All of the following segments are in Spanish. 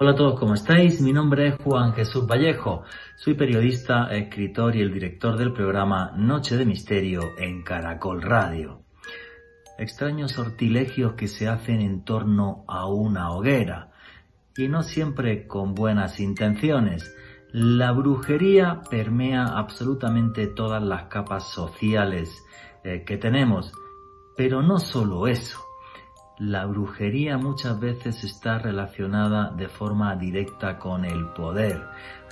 Hola a todos, ¿cómo estáis? Mi nombre es Juan Jesús Vallejo. Soy periodista, escritor y el director del programa Noche de Misterio en Caracol Radio. Extraños sortilegios que se hacen en torno a una hoguera y no siempre con buenas intenciones. La brujería permea absolutamente todas las capas sociales eh, que tenemos, pero no solo eso la brujería muchas veces está relacionada de forma directa con el poder.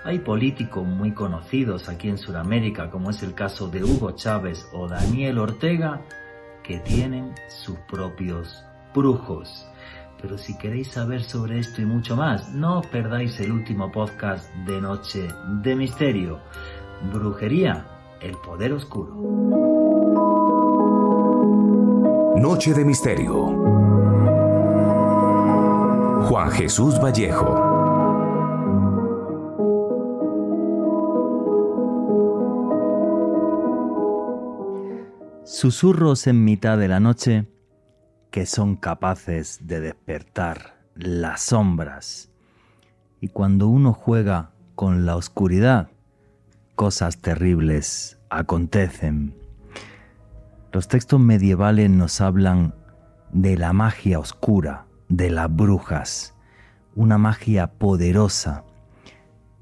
Hay políticos muy conocidos aquí en Sudamérica, como es el caso de Hugo Chávez o Daniel Ortega, que tienen sus propios brujos. Pero si queréis saber sobre esto y mucho más, no os perdáis el último podcast de Noche de Misterio. Brujería, el poder oscuro. Noche de Misterio Juan Jesús Vallejo. Susurros en mitad de la noche que son capaces de despertar las sombras. Y cuando uno juega con la oscuridad, cosas terribles acontecen. Los textos medievales nos hablan de la magia oscura, de las brujas, una magia poderosa,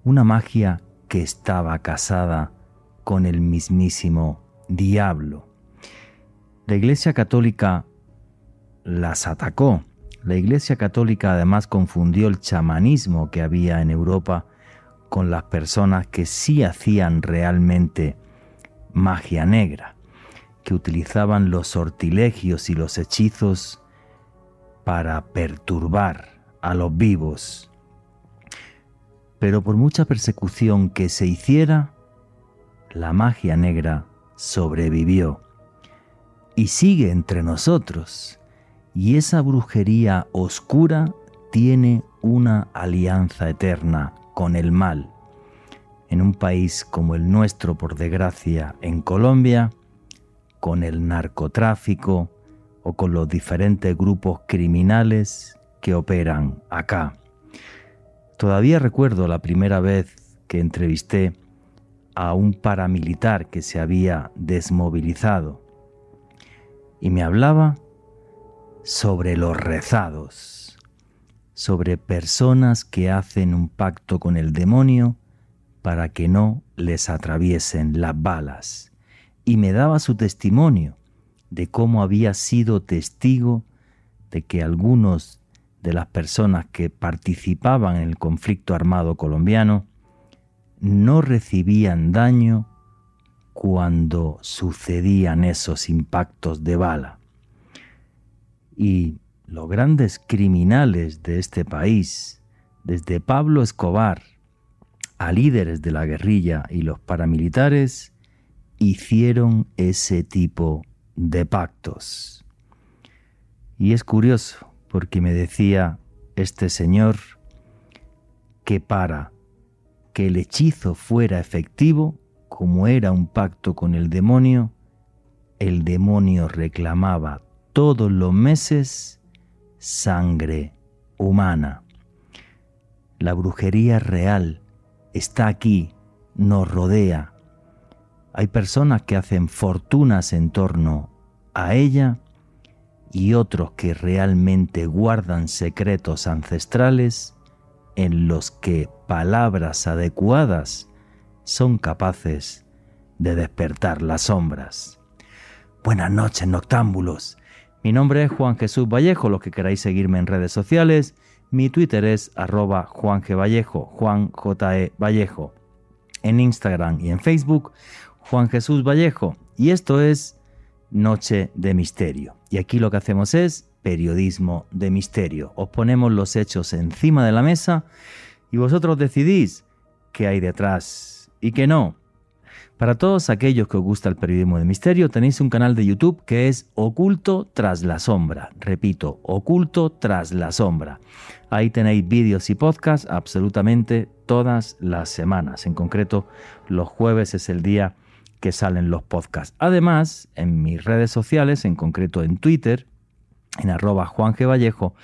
una magia que estaba casada con el mismísimo diablo. La Iglesia Católica las atacó. La Iglesia Católica además confundió el chamanismo que había en Europa con las personas que sí hacían realmente magia negra, que utilizaban los sortilegios y los hechizos para perturbar a los vivos. Pero por mucha persecución que se hiciera, la magia negra sobrevivió y sigue entre nosotros. Y esa brujería oscura tiene una alianza eterna con el mal. En un país como el nuestro, por desgracia, en Colombia, con el narcotráfico, o con los diferentes grupos criminales que operan acá. Todavía recuerdo la primera vez que entrevisté a un paramilitar que se había desmovilizado y me hablaba sobre los rezados, sobre personas que hacen un pacto con el demonio para que no les atraviesen las balas. Y me daba su testimonio de cómo había sido testigo de que algunos de las personas que participaban en el conflicto armado colombiano no recibían daño cuando sucedían esos impactos de bala. Y los grandes criminales de este país, desde Pablo Escobar a líderes de la guerrilla y los paramilitares, hicieron ese tipo de pactos. Y es curioso porque me decía este señor que para que el hechizo fuera efectivo, como era un pacto con el demonio, el demonio reclamaba todos los meses sangre humana. La brujería real está aquí, nos rodea, hay personas que hacen fortunas en torno a ella y otros que realmente guardan secretos ancestrales en los que palabras adecuadas son capaces de despertar las sombras. Buenas noches, noctámbulos. Mi nombre es Juan Jesús Vallejo, los que queráis seguirme en redes sociales. Mi Twitter es arroba Juan G. Vallejo, Juan J. E. Vallejo. En Instagram y en Facebook Juan Jesús Vallejo y esto es Noche de Misterio. Y aquí lo que hacemos es periodismo de misterio. Os ponemos los hechos encima de la mesa y vosotros decidís qué hay detrás y qué no. Para todos aquellos que os gusta el periodismo de misterio, tenéis un canal de YouTube que es Oculto tras la sombra. Repito, Oculto tras la sombra. Ahí tenéis vídeos y podcasts absolutamente todas las semanas. En concreto, los jueves es el día que salen los podcasts. Además, en mis redes sociales, en concreto en Twitter, en arroba Juan. Vallejo,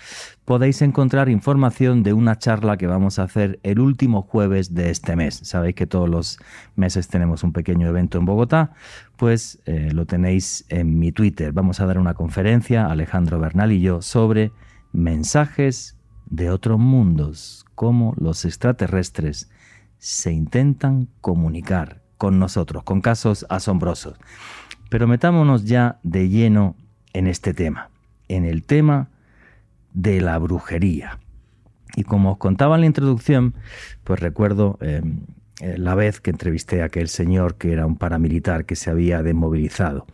podéis encontrar información de una charla que vamos a hacer el último jueves de este mes. Sabéis que todos los meses tenemos un pequeño evento en Bogotá, pues eh, lo tenéis en mi Twitter. Vamos a dar una conferencia, Alejandro Bernal y yo, sobre mensajes de otros mundos, cómo los extraterrestres se intentan comunicar con nosotros, con casos asombrosos. Pero metámonos ya de lleno en este tema en el tema de la brujería. Y como os contaba en la introducción, pues recuerdo em, eh, la vez que entrevisté a aquel señor que era un paramilitar que se había desmovilizado.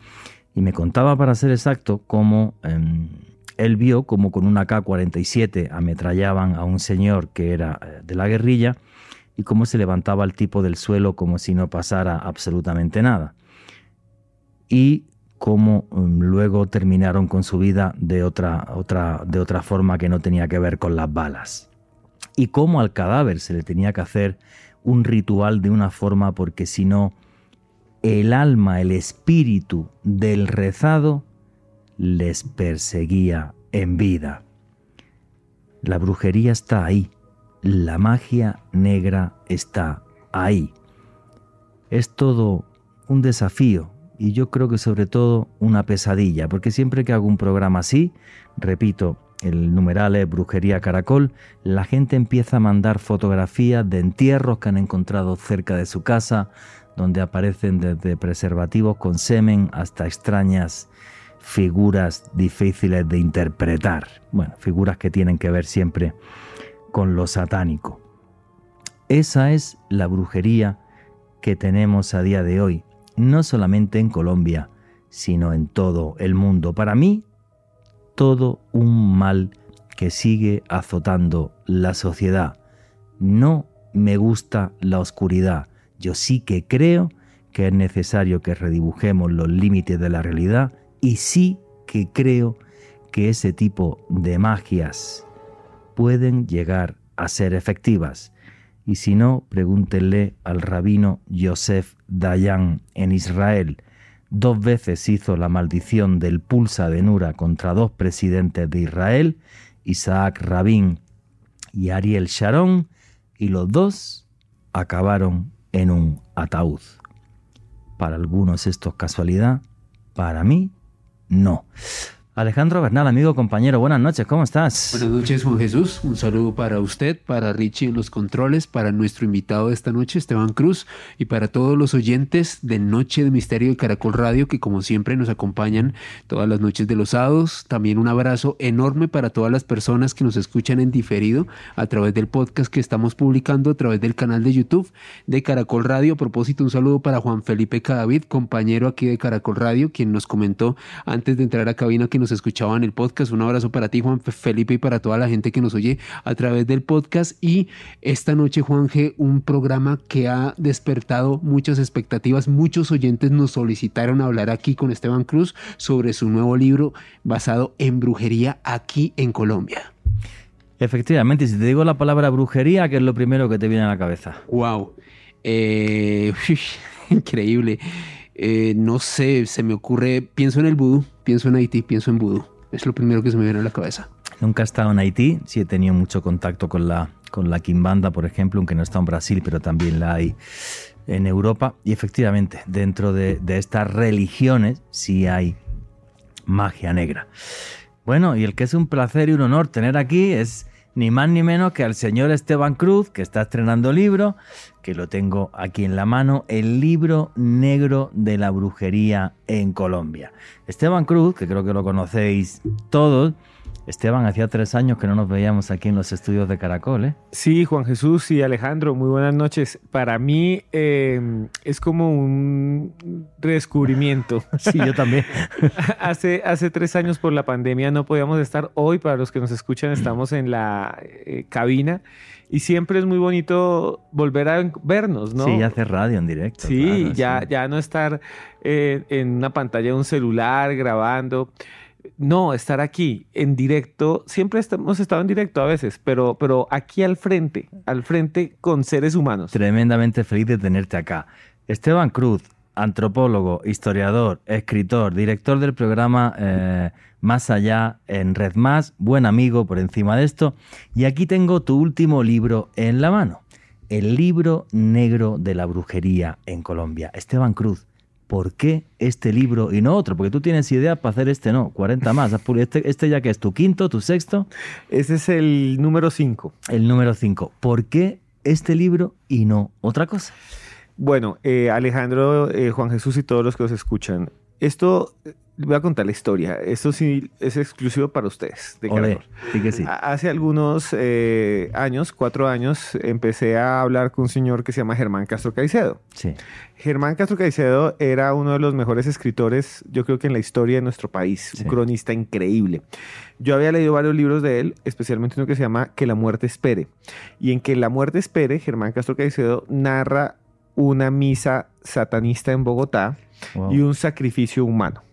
Y me contaba, para ser exacto, cómo em, él vio como con una K-47 ametrallaban a un señor que era eh, de la guerrilla y cómo se levantaba el tipo del suelo como si no pasara absolutamente nada. Y cómo um, luego terminaron con su vida de otra, otra, de otra forma que no tenía que ver con las balas. Y cómo al cadáver se le tenía que hacer un ritual de una forma porque si no, el alma, el espíritu del rezado les perseguía en vida. La brujería está ahí, la magia negra está ahí. Es todo un desafío y yo creo que sobre todo una pesadilla, porque siempre que hago un programa así, repito, el numeral es Brujería Caracol, la gente empieza a mandar fotografías de entierros que han encontrado cerca de su casa, donde aparecen desde preservativos con semen hasta extrañas figuras difíciles de interpretar. Bueno, figuras que tienen que ver siempre con lo satánico. Esa es la brujería que tenemos a día de hoy no solamente en Colombia, sino en todo el mundo. Para mí, todo un mal que sigue azotando la sociedad. No me gusta la oscuridad. Yo sí que creo que es necesario que redibujemos los límites de la realidad y sí que creo que ese tipo de magias pueden llegar a ser efectivas y si no, pregúntenle al rabino Yosef Dayan en Israel. Dos veces hizo la maldición del pulsa de Nura contra dos presidentes de Israel, Isaac Rabin y Ariel Sharon, y los dos acabaron en un ataúd. Para algunos esto es casualidad, para mí no. Alejandro Bernal, amigo, compañero, buenas noches, ¿cómo estás? Buenas noches, Juan Jesús. Un saludo para usted, para Richie en los controles, para nuestro invitado de esta noche, Esteban Cruz, y para todos los oyentes de Noche de Misterio de Caracol Radio, que como siempre nos acompañan todas las noches de los sábados. También un abrazo enorme para todas las personas que nos escuchan en diferido a través del podcast que estamos publicando a través del canal de YouTube de Caracol Radio. A propósito, un saludo para Juan Felipe Cadavid, compañero aquí de Caracol Radio, quien nos comentó antes de entrar a cabina que nos escuchaban el podcast. Un abrazo para ti, Juan Felipe, y para toda la gente que nos oye a través del podcast. Y esta noche, Juan G, un programa que ha despertado muchas expectativas. Muchos oyentes nos solicitaron hablar aquí con Esteban Cruz sobre su nuevo libro basado en brujería aquí en Colombia. Efectivamente, si te digo la palabra brujería, ¿qué es lo primero que te viene a la cabeza? Wow. Eh, increíble. Eh, no sé, se me ocurre, pienso en el vudú, pienso en Haití, pienso en vudú. Es lo primero que se me viene a la cabeza. Nunca he estado en Haití, sí he tenido mucho contacto con la, con la por ejemplo, aunque no está en Brasil, pero también la hay en Europa. Y efectivamente, dentro de, de estas religiones sí hay magia negra. Bueno, y el que es un placer y un honor tener aquí es ni más ni menos que al señor Esteban Cruz, que está estrenando libro, que lo tengo aquí en la mano, el libro negro de la brujería en Colombia. Esteban Cruz, que creo que lo conocéis todos, Esteban, hacía tres años que no nos veíamos aquí en los estudios de Caracol, ¿eh? Sí, Juan Jesús y Alejandro, muy buenas noches. Para mí eh, es como un redescubrimiento. sí, yo también. hace, hace tres años por la pandemia no podíamos estar. Hoy, para los que nos escuchan, estamos en la eh, cabina y siempre es muy bonito volver a vernos, ¿no? Sí, hacer radio en directo. Sí, ya, ya no estar eh, en una pantalla de un celular grabando no, estar aquí en directo, siempre hemos estado en directo a veces, pero, pero aquí al frente, al frente con seres humanos. Tremendamente feliz de tenerte acá. Esteban Cruz, antropólogo, historiador, escritor, director del programa eh, Más Allá en Red Más, buen amigo por encima de esto. Y aquí tengo tu último libro en la mano, el libro negro de la brujería en Colombia. Esteban Cruz, ¿por qué este libro y no otro? Porque tú tienes idea para hacer este, no, 40 más. Este, este ya que es tu quinto, tu sexto. Ese es el número 5. El número 5. ¿Por qué este libro y no otra cosa? Bueno, eh, Alejandro, eh, Juan Jesús y todos los que os escuchan, esto voy a contar la historia. Esto sí es exclusivo para ustedes. De sí que sí. Hace algunos eh, años, cuatro años, empecé a hablar con un señor que se llama Germán Castro Caicedo. Sí. Germán Castro Caicedo era uno de los mejores escritores, yo creo que en la historia de nuestro país. Un cronista increíble. Yo había leído varios libros de él, especialmente uno que se llama Que la muerte espere. Y en Que la muerte espere, Germán Castro Caicedo narra una misa satanista en Bogotá y un sacrificio humano.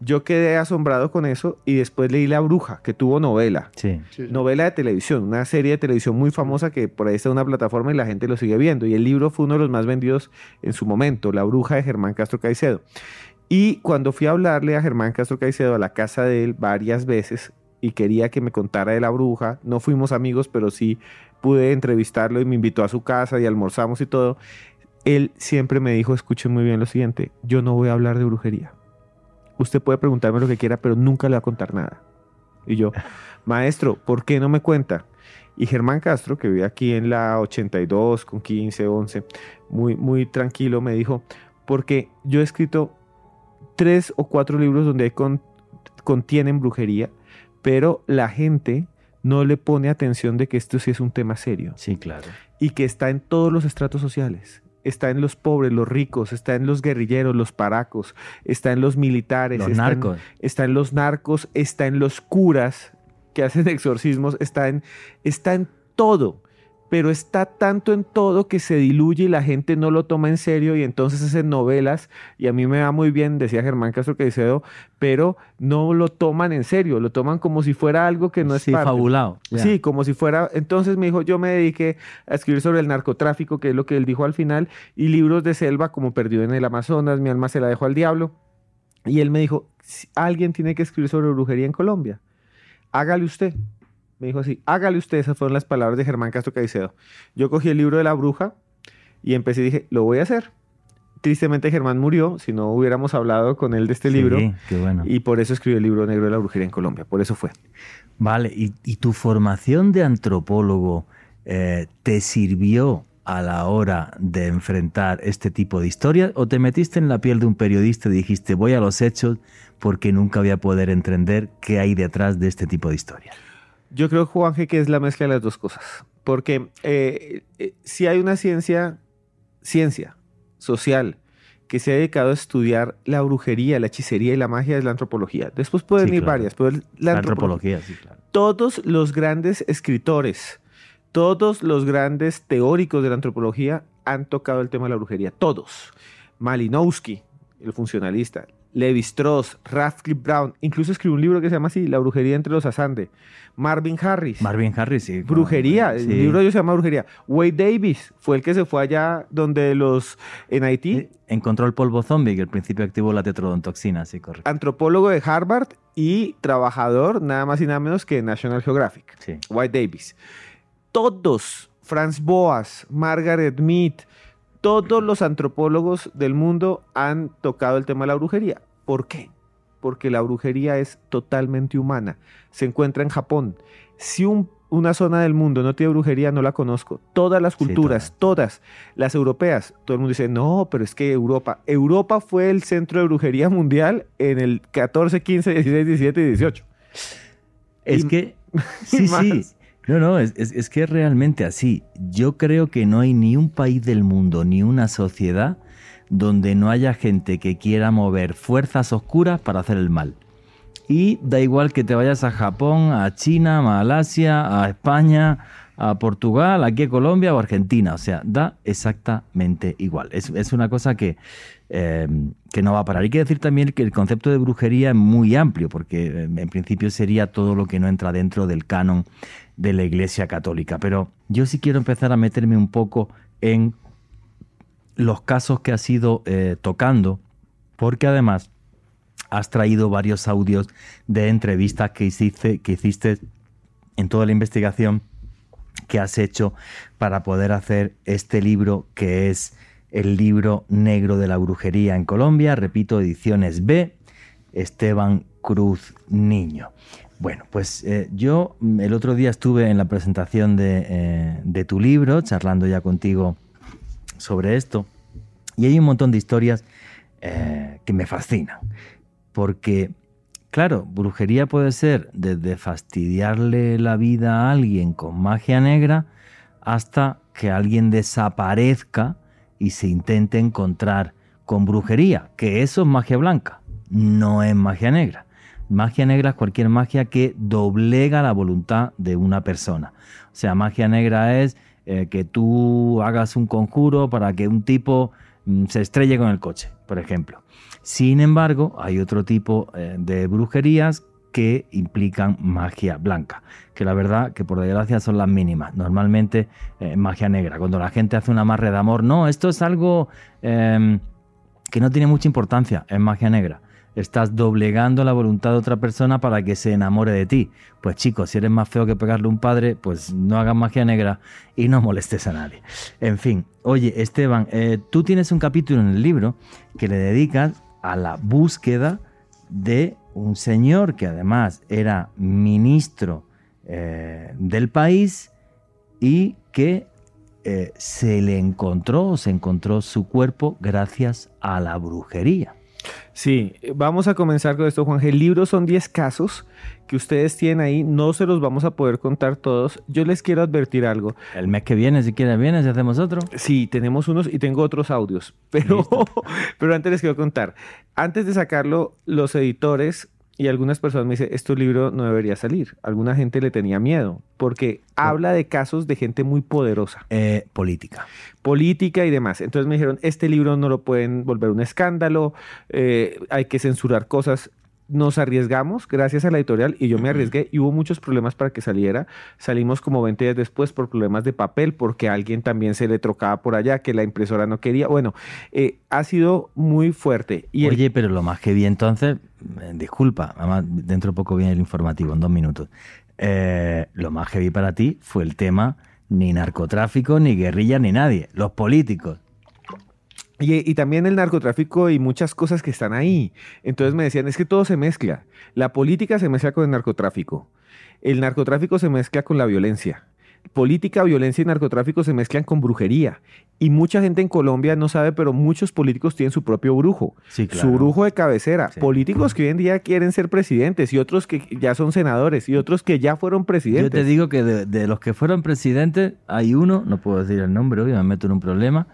Yo quedé asombrado con eso y después leí La Bruja, que tuvo novela. Sí. Novela de televisión, una serie de televisión muy famosa que por ahí está en una plataforma y la gente lo sigue viendo. Y el libro fue uno de los más vendidos en su momento, La Bruja de Germán Castro Caicedo. Y cuando fui a hablarle a Germán Castro Caicedo a la casa de él varias veces y quería que me contara de La Bruja, no fuimos amigos, pero sí pude entrevistarlo y me invitó a su casa y almorzamos y todo. Él siempre me dijo, escuchen muy bien lo siguiente, yo no voy a hablar de brujería usted puede preguntarme lo que quiera, pero nunca le va a contar nada. Y yo, maestro, ¿por qué no me cuenta? Y Germán Castro, que vive aquí en la 82 con 15, 11, muy, muy tranquilo, me dijo, porque yo he escrito tres o cuatro libros donde contienen brujería, pero la gente no le pone atención de que esto sí es un tema serio. Sí, claro. Y que está en todos los estratos sociales está en los pobres, los ricos, está en los guerrilleros, los paracos, está en los militares, los está, narcos. En, está en los narcos, está en los curas que hacen exorcismos, está en, está en todo pero está tanto en todo que se diluye y la gente no lo toma en serio y entonces hacen novelas y a mí me va muy bien, decía Germán Castro Caicedo, pero no lo toman en serio, lo toman como si fuera algo que no es sí, fabulado. Sí, como si fuera, entonces me dijo, yo me dediqué a escribir sobre el narcotráfico, que es lo que él dijo al final, y libros de selva como Perdido en el Amazonas, mi alma se la dejó al diablo, y él me dijo, alguien tiene que escribir sobre brujería en Colombia, hágale usted me dijo así, hágale usted, esas fueron las palabras de Germán Castro Caicedo. Yo cogí el libro de la bruja y empecé y dije, lo voy a hacer. Tristemente Germán murió, si no hubiéramos hablado con él de este libro. Qué bueno. Y por eso escribió el libro negro de la brujería en Colombia, por eso fue. Vale, ¿y, tu formación de antropólogo eh, te sirvió a la hora de enfrentar este tipo de historias o te metiste en la piel de un periodista y dijiste voy a los hechos porque nunca voy a poder entender qué hay detrás de este tipo de historias? Yo creo, Juanje, que es la mezcla de las dos cosas. Porque eh, eh, si hay una ciencia, ciencia social, que se ha dedicado a estudiar la brujería, la hechicería y la magia, es la antropología. Después pueden ir varias, pero la, antropología, sí, claro. Todos los grandes escritores, todos los grandes teóricos de la antropología han tocado el tema de la brujería. Todos. Malinowski, el funcionalista, Levi Strauss, Radcliffe Brown, incluso escribió un libro que se llama así, La brujería entre los Asande. Marvin Harris. Marvin Harris, sí. Brujería, el libro se llama Brujería. Wade Davis fue el que se fue allá donde los, en Haití. Encontró el polvo zombie, que al principio activó la tetrodontoxina, sí, correcto. Antropólogo de Harvard y trabajador nada más y nada menos que National Geographic. Sí. White Davis. Todos, Franz Boas, Margaret Mead, todos los antropólogos del mundo han tocado el tema de la brujería. ¿Por qué? Porque la brujería es totalmente humana. Se encuentra en Japón. Si una zona del mundo no tiene brujería, no la conozco. Todas las culturas, todas. las europeas, todo el mundo dice, no, pero es que Europa. Europa fue el centro de brujería mundial en el 14, 15, 16, 17 y 18. Es que, sí, sí. No, no, es, que es realmente así. Yo creo que no hay ni un país del mundo, ni una sociedad donde no haya gente que quiera mover fuerzas oscuras para hacer el mal. Y da igual que te vayas a Japón, a China, a Malasia, a España, a Portugal, aquí a Colombia o Argentina. O sea, da exactamente igual. Es, una cosa que, eh, que no va a parar. Hay que decir también que el concepto de brujería es muy amplio, porque eh, en principio sería todo lo que no entra dentro del canon de la Iglesia Católica. Pero yo sí quiero empezar a meterme un poco en los casos que has ido eh, tocando, porque además has traído varios audios de entrevistas que hiciste, que hiciste en toda la investigación que has hecho para poder hacer este libro que es el libro negro de la brujería en Colombia, repito, ediciones B, Esteban Cruz Niño. Bueno, pues eh, yo mm, el otro día estuve en la presentación de, eh, de, tu libro, charlando ya contigo sobre esto, y hay un montón de historias eh, que me fascinan, porque, claro, brujería puede ser desde fastidiarle la vida a alguien con magia negra hasta que alguien desaparezca y se intente encontrar con brujería, que eso es magia blanca, no es magia negra. Magia negra es cualquier magia que doblega la voluntad de una persona. O sea, magia negra es eh, que tú hagas un conjuro para que un tipo mm, se estrelle con el coche, por ejemplo. Sin embargo, hay otro tipo eh, de brujerías que implican magia blanca, que la verdad que por desgracia son las mínimas, normalmente eh, magia negra, cuando la gente hace una amarre de amor, no, esto es algo em, que no tiene mucha importancia, es magia negra estás doblegando la voluntad de otra persona para que se enamore de ti. Pues chicos, si eres más feo que pegarle un padre, pues no hagas magia negra y no molestes a nadie. En fin, oye Esteban, eh, tú tienes un capítulo en el libro que le dedicas a la búsqueda de un señor que además era ministro eh, del país y que eh, se le encontró, se encontró su cuerpo gracias a la brujería. Sí, vamos a comenzar con esto, Juan. El libro son 10 casos que ustedes tienen ahí. No se los vamos a poder contar todos. Yo les quiero advertir algo. El mes que viene, si quieres, vienes y hacemos otro. Sí, tenemos unos y tengo otros audios. Pero, pero antes les quiero contar. Antes de sacarlo, los editores y algunas personas me dicen, este libro no debería salir. Alguna gente le tenía miedo, porque habla de casos de gente muy poderosa. Eh, política. Política y demás. Entonces me dijeron, este libro no lo pueden volver un escándalo, eh, hay que censurar cosas nos arriesgamos gracias a la editorial y yo me arriesgué y hubo muchos problemas para que saliera. Salimos como 20 días después por problemas de papel porque alguien también se le trocaba por allá que la impresora no quería. Bueno, eh, ha sido muy fuerte. Y Oye, pero lo más que vi entonces, eh, disculpa, además dentro de poco viene el informativo en dos minutos. Eh, lo más que vi para ti fue el tema ni narcotráfico, ni guerrilla, ni nadie, los políticos. Y, también el narcotráfico y muchas cosas que están ahí. Entonces me decían, es que todo se mezcla. La política se mezcla con el narcotráfico. El narcotráfico se mezcla con la violencia. Política, violencia y narcotráfico se mezclan con brujería. Y mucha gente en Colombia no sabe, pero muchos políticos tienen su propio brujo. Su brujo de cabecera. Políticos que hoy en día quieren ser presidentes y otros que ya son senadores y otros que ya fueron presidentes. Yo te digo que de, los que fueron presidentes hay uno, no puedo decir el nombre hoy, me meto en un problema,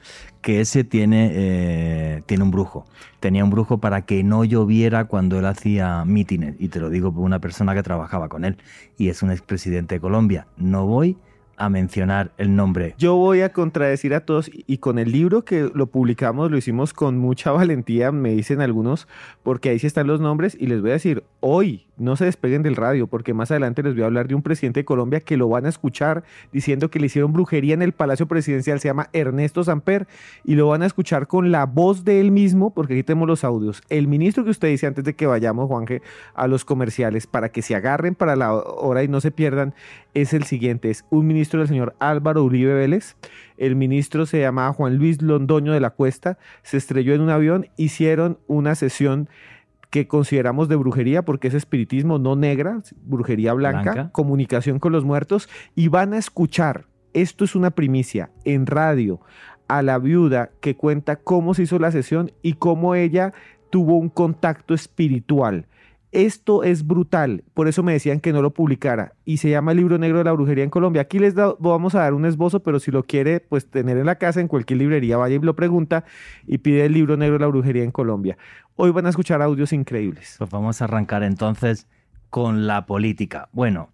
que ese tiene, eh, tiene un brujo. Tenía un brujo para que no lloviera cuando él hacía mítines. Y te lo digo por una persona que trabajaba con él. Y es un expresidente de Colombia. No voy a mencionar el nombre. Yo voy a contradecir a todos y con el libro que lo publicamos lo hicimos con mucha valentía, me dicen algunos, porque ahí sí están los nombres y les voy a decir, hoy no se despeguen del radio, porque más adelante les voy a hablar de un presidente de Colombia que lo van a escuchar diciendo que le hicieron brujería en el Palacio Presidencial, se llama Ernesto Samper, y lo van a escuchar con la voz de él mismo, porque aquí tenemos los audios. El ministro que usted dice antes de que vayamos, Juanje, a los comerciales, para que se agarren para la hora y no se pierdan, es el siguiente, es un ministro del señor Álvaro Uribe Vélez, el ministro se llamaba Juan Luis Londoño de la Cuesta, se estrelló en un avión, hicieron una sesión que consideramos de brujería porque es espiritismo no negra, brujería blanca, comunicación con los muertos y van a escuchar, esto es una primicia, en radio a la viuda que cuenta cómo se hizo la sesión y cómo ella tuvo un contacto espiritual. Esto es brutal, por eso me decían que no lo publicara y se llama el libro negro de la brujería en Colombia. Aquí les vamos a dar un esbozo, pero si lo quiere pues tener en la casa, en cualquier librería, vaya y lo pregunta y pide el libro negro de la brujería en Colombia. Hoy van a escuchar audios increíbles. Pues vamos a arrancar entonces con la política. Bueno,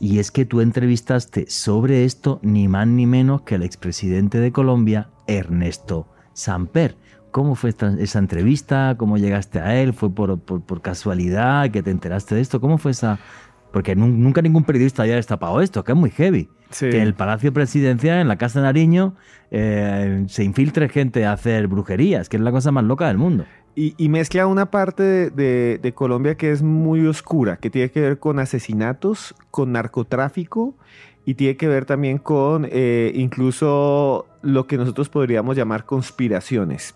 y es que tú entrevistaste sobre esto ni más ni menos que al expresidente de Colombia, Ernesto Samper. ¿Cómo fue esa entrevista? ¿Cómo llegaste a él? ¿Fue por, casualidad que te enteraste de esto? ¿Cómo fue esa, porque nunca ningún periodista haya destapado esto, que es muy heavy. Sí. Que en el Palacio Presidencial, en la Casa de Nariño, eh, se infiltre gente a hacer brujerías, que es la cosa más loca del mundo. Y, mezcla una parte de, Colombia que es muy oscura, que tiene que ver con asesinatos, con narcotráfico y tiene que ver también con eh, incluso lo que nosotros podríamos llamar conspiraciones.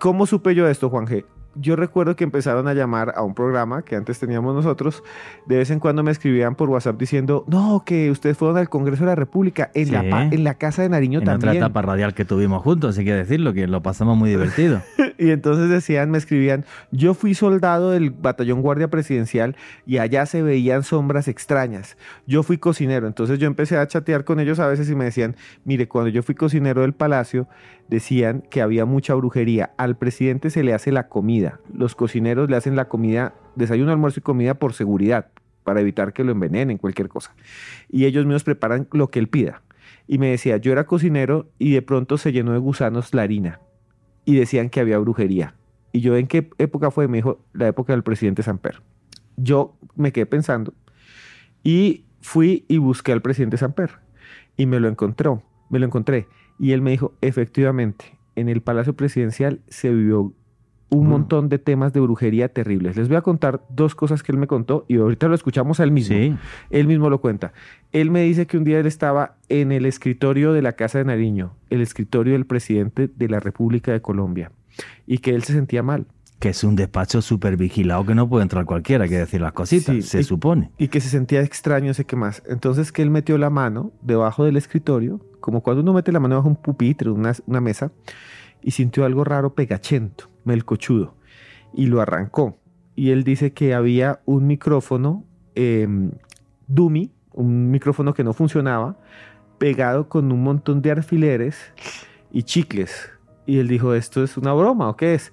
¿Cómo supe yo esto, Juan G? Yo recuerdo que empezaron a llamar a un programa que antes teníamos nosotros. De vez en cuando me escribían por WhatsApp diciendo, no, que ustedes fueron al Congreso de la República, en, la, Sí. pa- en la Casa de Nariño en otra también. etapa radial que tuvimos juntos, hay que decirlo, que lo pasamos muy divertido. Y entonces decían, me escribían, yo fui soldado del batallón guardia presidencial y allá se veían sombras extrañas. Yo fui cocinero, entonces yo empecé a chatear con ellos a veces y me decían, mire, cuando yo fui cocinero del palacio, decían que había mucha brujería. Al presidente se le hace la comida, los cocineros le hacen la comida, desayuno, almuerzo y comida por seguridad, para evitar que lo envenenen, cualquier cosa. Y ellos mismos preparan lo que él pida. Y me decía, yo era cocinero y de pronto se llenó de gusanos la harina y decían que había brujería. Y yo, ¿en qué época fue? Me dijo, la época del presidente Samper. Yo me quedé pensando y fui y busqué al presidente Samper y me lo encontró, me lo encontré. Y él me dijo, efectivamente, en el Palacio Presidencial se vivió un Mm. montón de temas de brujería terribles. Les voy a contar dos cosas que él me contó y ahorita lo escuchamos a él mismo. Sí, Él mismo lo cuenta. Él me dice que un día él estaba en el escritorio de la Casa de Nariño, el escritorio del presidente de la República de Colombia, y que él se sentía mal. Que es un despacho súper vigilado que no puede entrar cualquiera, hay que decir las cositas, Sí, se y- supone. Y que se sentía extraño, sé qué más. Entonces que él metió la mano debajo del escritorio, como cuando uno mete la mano debajo de un pupitre, una, una mesa, y sintió algo raro pegachento, melcochudo, y lo arrancó. Y él dice que había un micrófono eh, dummy, un micrófono que no funcionaba, pegado con un montón de alfileres y chicles. Y él dijo, ¿esto es una broma o qué es?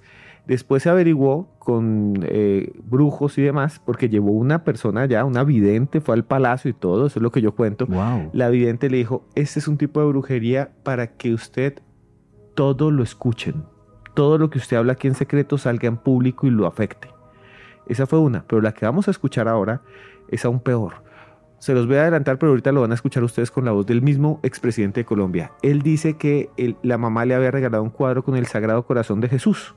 Después se averiguó con eh, brujos y demás, porque llevó una persona ya, una vidente, fue al palacio y todo, eso es lo que yo cuento. Wow. La vidente le dijo, este es un tipo de brujería para que usted todo lo escuchen. Todo lo que usted habla aquí en secreto salga en público y lo afecte. Esa fue una, pero la que vamos a escuchar ahora es aún peor. Se los voy a adelantar, pero ahorita lo van a escuchar ustedes con la voz del mismo expresidente de Colombia. Él dice que él- la mamá le había regalado un cuadro con el Sagrado Corazón de Jesús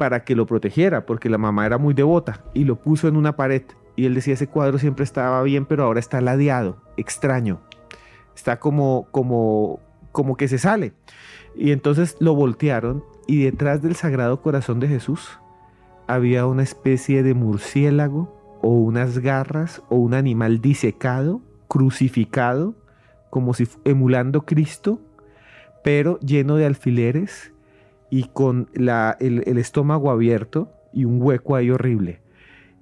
para que lo protegiera, porque la mamá era muy devota y lo puso en una pared. Y él decía, ese cuadro siempre estaba bien, pero ahora está ladeado, extraño. Está como, como, como que se sale. Y entonces lo voltearon y detrás del Sagrado Corazón de Jesús había una especie de murciélago o unas garras o un animal disecado, crucificado, como si emulando Cristo, pero lleno de alfileres y con la- el, estómago abierto y un hueco ahí horrible.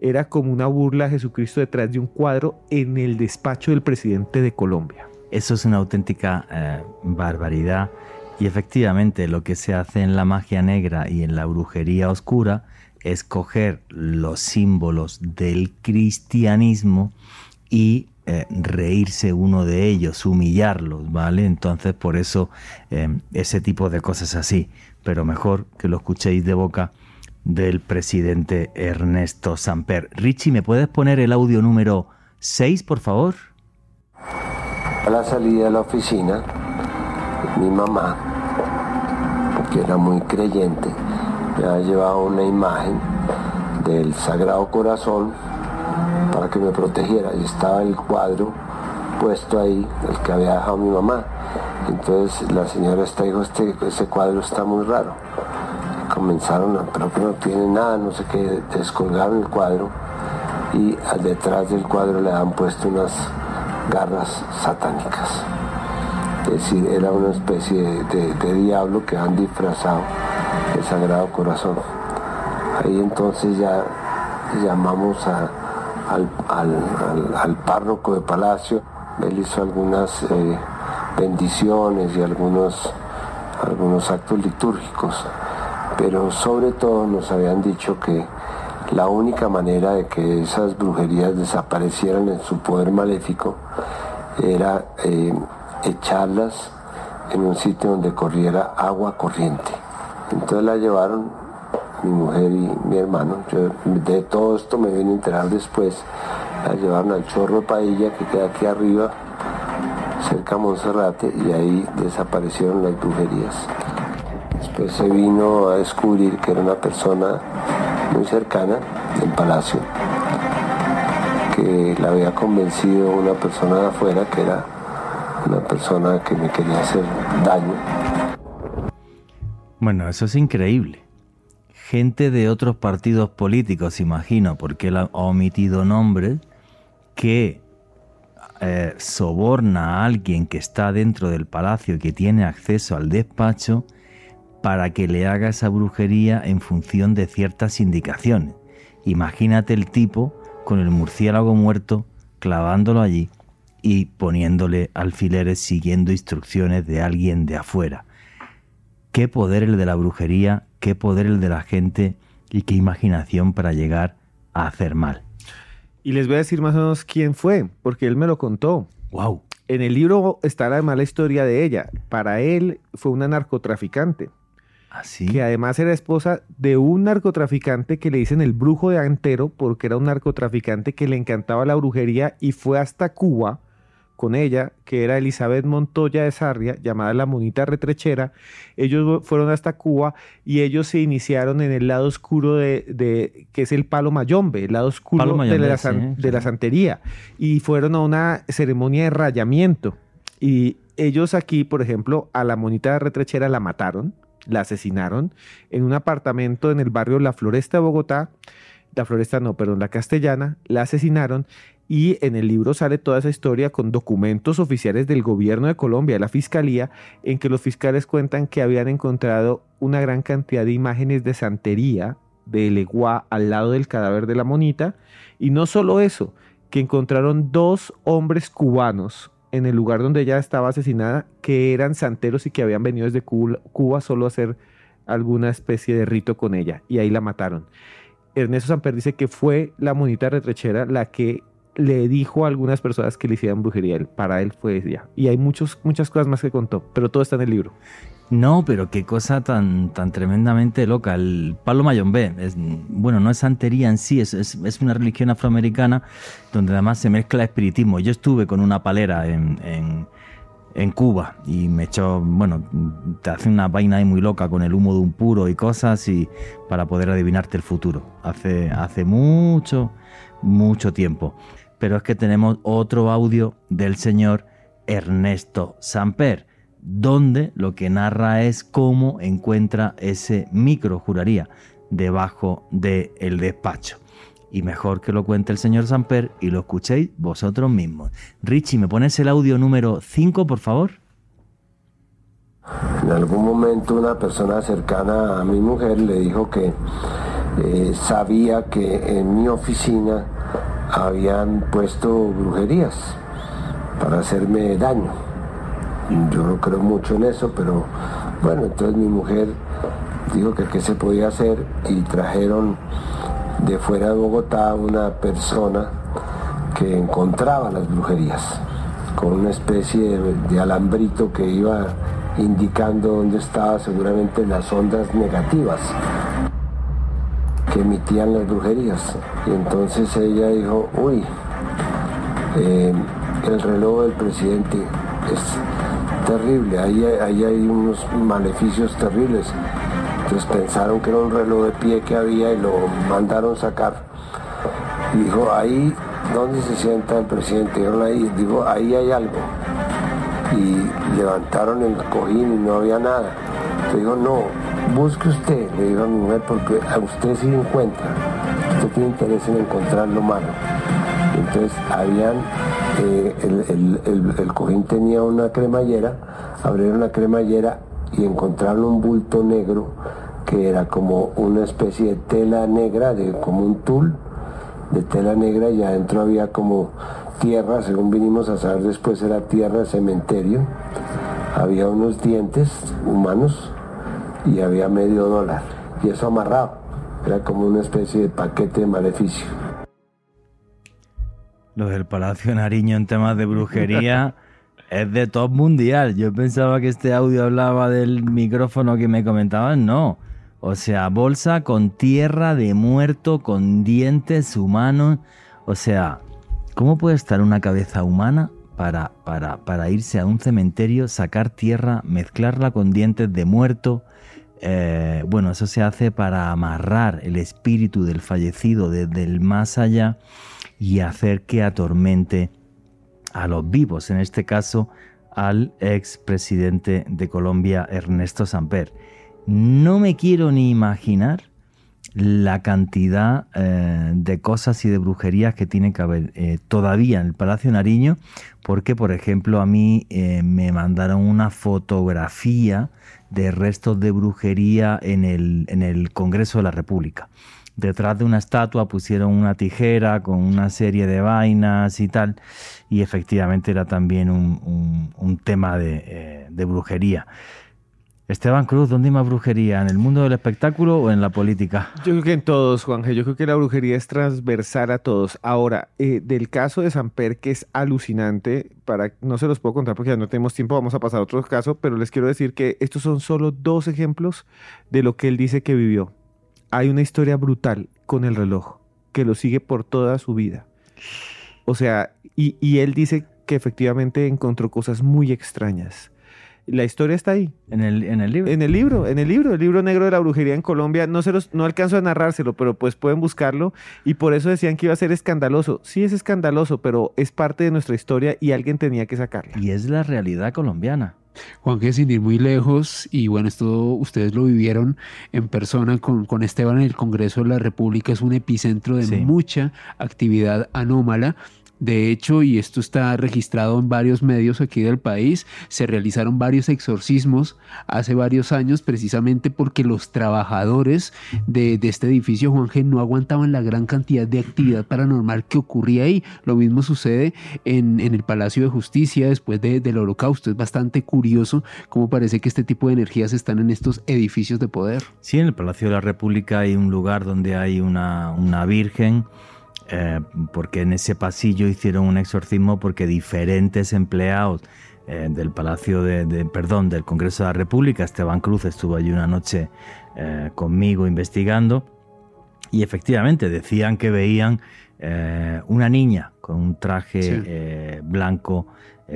Era como una burla a Jesucristo detrás de un cuadro en el despacho del presidente de Colombia. Eso es una auténtica eh, barbaridad. Y efectivamente lo que se hace en la magia negra y en la brujería oscura es coger los símbolos del cristianismo y eh, reírse uno de ellos, humillarlos, ¿vale? Entonces por eso eh, ese tipo de cosas así. Pero mejor que lo escuchéis de boca del presidente Ernesto Samper. Richie, ¿me puedes poner el audio número 6, por favor? A la salida de la oficina, mi mamá, que era muy creyente, me había llevado una imagen del Sagrado Corazón para que me protegiera. Y estaba el cuadro puesto ahí, el que había dejado mi mamá. Entonces la señora esta dijo, este, ese cuadro está muy raro. Comenzaron a, pero que no tiene nada, no sé qué, descolgaron el cuadro y detrás del cuadro le han puesto unas garras satánicas. Es decir, era una especie de, diablo que han disfrazado el Sagrado Corazón. Ahí entonces ya llamamos al- al- al párroco de Palacio. Él hizo algunas eh, bendiciones y algunos, algunos actos litúrgicos. Pero sobre todo nos habían dicho que la única manera de que esas brujerías desaparecieran en su poder maléfico era eh, echarlas en un sitio donde corriera agua corriente. Entonces la llevaron mi mujer y mi hermano. Yo de todo esto me vine a enterar después la llevaron al Chorro Pailla que queda aquí arriba, cerca a Monserrate, y ahí desaparecieron las brujerías. Después se vino a descubrir que era una persona muy cercana del palacio, que la había convencido una persona de afuera que era una persona que me quería hacer daño. Bueno, eso es increíble. Gente de otros partidos políticos, imagino, porque él ha omitido nombres, que eh, soborna a alguien que está dentro del palacio y que tiene acceso al despacho para que le haga esa brujería en función de ciertas indicaciones. Imagínate el tipo con el murciélago muerto clavándolo allí y poniéndole alfileres siguiendo instrucciones de alguien de afuera. Qué poder el de la brujería, qué poder el de la gente y qué imaginación para llegar a hacer mal. Y les voy a decir más o menos quién fue, porque él me lo contó. Wow. En el libro está además la historia de ella. Para él fue una narcotraficante. Así. que además era esposa de un narcotraficante que le dicen el brujo de Antero, porque era un narcotraficante que le encantaba la brujería y fue hasta Cuba con ella, que era Elizabeth Montoya de Sarria, llamada la Monita Retrechera. Ellos fueron hasta Cuba y ellos se iniciaron en el lado oscuro de, de que es el palo mayombe, el lado oscuro de, la, sí, san- sí. de la santería. Y fueron a una ceremonia de rayamiento. Y ellos aquí, por ejemplo, a la Monita Retrechera la mataron, la asesinaron en un apartamento en el barrio La Floresta de Bogotá. La Floresta no, perdón, la Castellana, la asesinaron y en el libro sale toda esa historia con documentos oficiales del gobierno de Colombia, de la fiscalía, en que los fiscales cuentan que habían encontrado una gran cantidad de imágenes de santería de Leguá al lado del cadáver de la monita. Y no solo eso, que encontraron dos hombres cubanos en el lugar donde ella estaba asesinada, que eran santeros y que habían venido desde Cuba, solo a hacer alguna especie de rito con ella. Y ahí la mataron. Ernesto Samper dice que fue la monita retrechera la que le dijo a algunas personas que le hicieran brujería. Él, para él fue ella. Y hay muchos, muchas cosas más que contó, pero todo está en el libro. No, pero qué cosa tan, tan tremendamente loca. El palo mayombe, es, bueno, no es santería en sí, es, es, una religión afroamericana donde además se mezcla espiritismo. Yo estuve con una palera en, en, en Cuba y me echó, bueno, te hace una vaina ahí muy loca con el humo de un puro y cosas y para poder adivinarte el futuro. Hace, hace mucho, mucho tiempo. Pero es que tenemos otro audio del señor Ernesto Samper donde lo que narra es cómo encuentra ese micro, juraría, debajo del el despacho. Y mejor que lo cuente el señor Samper y lo escuchéis vosotros mismos. Richie, ¿me pones el audio número 5, por favor? En algún momento una persona cercana a mi mujer le dijo que eh, sabía que en mi oficina habían puesto brujerías para hacerme daño. Yo no creo mucho en eso, pero bueno, entonces mi mujer dijo que qué se podía hacer y trajeron de fuera de Bogotá una persona que encontraba las brujerías con una especie de, alambrito que iba indicando dónde estaban seguramente las ondas negativas que emitían las brujerías. Y entonces ella dijo, uy, eh, el reloj del presidente es terrible, ahí, ahí hay unos maleficios terribles. Entonces pensaron que era un reloj de pie que había y lo mandaron sacar. Dijo, ahí, ¿dónde se sienta el presidente? Dijeron ahí, dijo, ahí hay algo. Y levantaron el cojín y no había nada. Entonces dijo, no, busque usted, le dijo a mi mujer, porque a usted sí encuentra. Usted tiene interés en encontrar lo malo. Entonces habían, eh, el, el, cojín tenía una cremallera, abrieron la cremallera y encontraron un bulto negro que era como una especie de tela negra, de, como un tul de tela negra y adentro había como tierra, según vinimos a saber después era tierra cementerio, había unos dientes humanos y había medio dólar y eso amarrado, era como una especie de paquete de maleficio. Lo del Palacio Nariño en temas de brujería es de top mundial. Yo pensaba que este audio hablaba del micrófono que me comentaban. No. O sea, bolsa con tierra de muerto, con dientes humanos. O sea, ¿Cómo puede estar una cabeza humana para, para, para irse a un cementerio, sacar tierra, mezclarla con dientes de muerto? Eh, bueno, eso se hace para amarrar el espíritu del fallecido desde el más allá y hacer que atormente a los vivos, en este caso al ex presidente de Colombia, Ernesto Samper. No me quiero ni imaginar la cantidad eh, de cosas y de brujerías que tiene que haber eh, todavía en el Palacio Nariño, porque por ejemplo a mí me mandaron una fotografía de restos de brujería en el, en el Congreso de la República. Detrás de una estatua pusieron una tijera con una serie de vainas y tal, y efectivamente era también un, un, tema de, eh, de brujería. Esteban Cruz, ¿dónde hay más brujería? ¿En el mundo del espectáculo o en la política? Yo creo que en todos, Juanje. Yo creo que la brujería es transversal a todos. Ahora, eh, del caso de Samper, que es alucinante, para no se los puedo contar porque ya no tenemos tiempo, vamos a pasar a otros casos, pero les quiero decir que estos son solo dos ejemplos de lo que él dice que vivió. Hay una historia brutal con el reloj que lo sigue por toda su vida. O sea, y él dice que efectivamente encontró cosas muy extrañas la historia está ahí. En el, en el libro. En el libro, en el libro, el libro negro de la brujería en Colombia. No, se los, no alcanzo a narrárselo, pero pues pueden buscarlo. Y por eso decían que iba a ser escandaloso. Sí es escandaloso, pero es parte de nuestra historia y alguien tenía que sacarla. Y es la realidad colombiana. Juan, que sin ir muy lejos, y bueno, esto ustedes lo vivieron en persona con, con Esteban en el Congreso de la República, es un epicentro de mucha actividad anómala. De hecho, y esto está registrado en varios medios aquí del país, se realizaron varios exorcismos hace varios años precisamente porque los trabajadores de, este edificio Juan G no aguantaban la gran cantidad de actividad paranormal que ocurría ahí. Lo mismo sucede en, el Palacio de Justicia después del Holocausto. Es bastante curioso cómo parece que este tipo de energías están en estos edificios de poder. Sí, en el Palacio de la República hay un lugar donde hay una virgen eh, porque en ese pasillo hicieron un exorcismo porque diferentes empleados eh, del Palacio de, perdón, del Congreso de la República, Esteban Cruz estuvo allí una noche eh, conmigo investigando y efectivamente decían que veían una niña con un traje blanco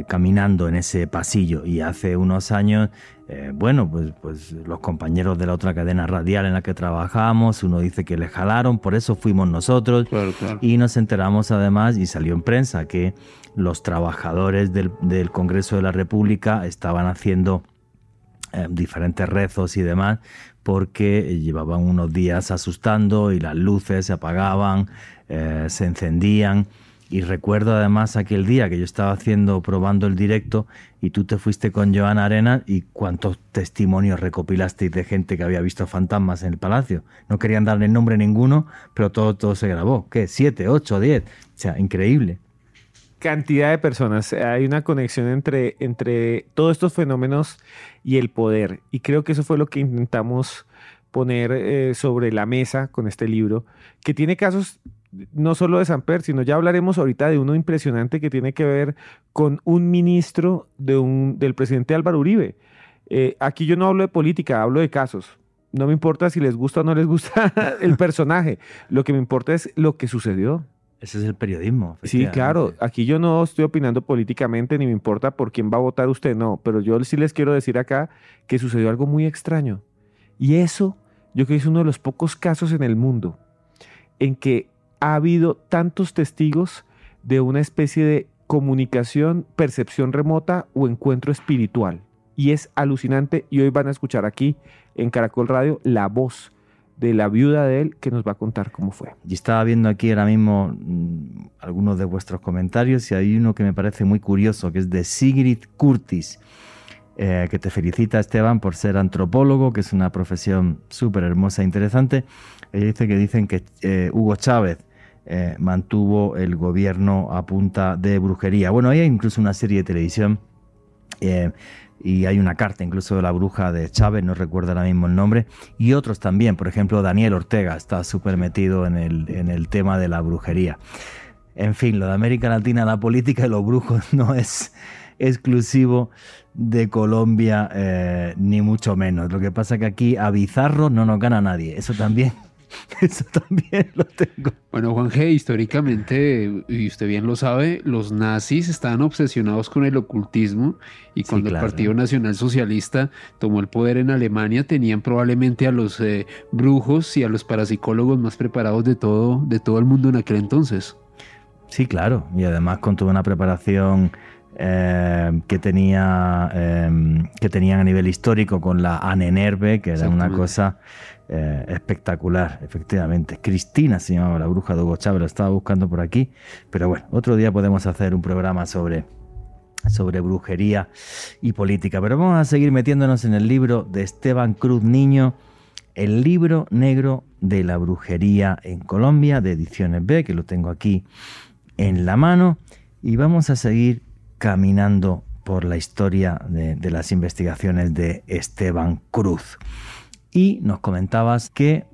caminando en ese pasillo y hace unos años eh, bueno, pues, pues los compañeros de la otra cadena radial en la que trabajamos, uno dice que le jalaron, por eso fuimos nosotros. Y nos enteramos además, y salió en prensa, que los trabajadores del, Congreso de la República estaban haciendo eh, diferentes rezos y demás, porque llevaban unos días asustando y las luces se apagaban, eh, se encendían. Y recuerdo además aquel día que yo estaba haciendo, probando el directo, y tú te fuiste con Joana Arena y cuántos testimonios recopilasteis de gente que había visto fantasmas en el palacio. No querían darle nombre ninguno, pero todo, todo se grabó. ¿Qué? ¿Siete, ocho, diez? O sea, increíble. Cantidad de personas. Hay una conexión entre, entre todos estos fenómenos y el poder. Y creo que eso fue lo que intentamos poner eh, sobre la mesa con este libro, que tiene casos no solo de Samper, sino ya hablaremos ahorita de uno impresionante que tiene que ver con un ministro de un, del presidente Álvaro Uribe. Eh, aquí yo no hablo de política, hablo de casos. No me importa si les gusta o no les gusta el personaje. Lo que me importa es lo que sucedió. Ese es el periodismo. Sí, claro. Aquí yo no estoy opinando políticamente ni me importa por quién va a votar usted, no. Pero yo sí les quiero decir acá que sucedió algo muy extraño. Y eso, yo creo que es uno de los pocos casos en el mundo en que ha habido tantos testigos de una especie de comunicación, percepción remota o encuentro espiritual. Y es alucinante y hoy van a escuchar aquí en Caracol Radio la voz de la viuda de él que nos va a contar cómo fue. Y estaba viendo aquí ahora mismo mm, algunos de vuestros comentarios y hay uno que me parece muy curioso, que es de Sigrid Curtis, eh, que te felicita Esteban por ser antropólogo, que es una profesión súper hermosa e interesante. Ella dice que dicen que eh, Hugo Chávez eh, mantuvo el gobierno a punta de brujería. Bueno, hay incluso una serie de televisión eh, y hay una carta incluso de la bruja de Chávez, no recuerdo ahora mismo el nombre, y otros también, por ejemplo, Daniel Ortega está súper metido en el, en el tema de la brujería. En fin, lo de América Latina, la política y los brujos no es exclusivo de Colombia, eh, ni mucho menos. Lo que pasa es que aquí a Bizarro no nos gana nadie. Eso también Eso también lo tengo. Bueno, Juan G, históricamente, y usted bien lo sabe, los nazis estaban obsesionados con el ocultismo y cuando el Partido Nacional Socialista tomó el poder en Alemania, tenían probablemente a los eh, brujos y a los parapsicólogos más preparados de todo, de todo el mundo en aquel entonces. Sí, claro, y además con toda una preparación eh, que tenía em, que tenían a nivel histórico con la Anenerve, que era una cosa eh, espectacular, efectivamente. Cristina se llamaba la bruja de Hugo Chávez, lo estaba buscando por aquí, pero bueno, otro día podemos hacer un programa sobre sobre brujería y política, pero vamos a seguir metiéndonos en el libro de Esteban Cruz Niño, el libro negro de la brujería en Colombia, de Ediciones B, que lo tengo aquí en la mano, y vamos a seguir caminando por la historia de, las investigaciones de Esteban Cruz. Y nos comentabas que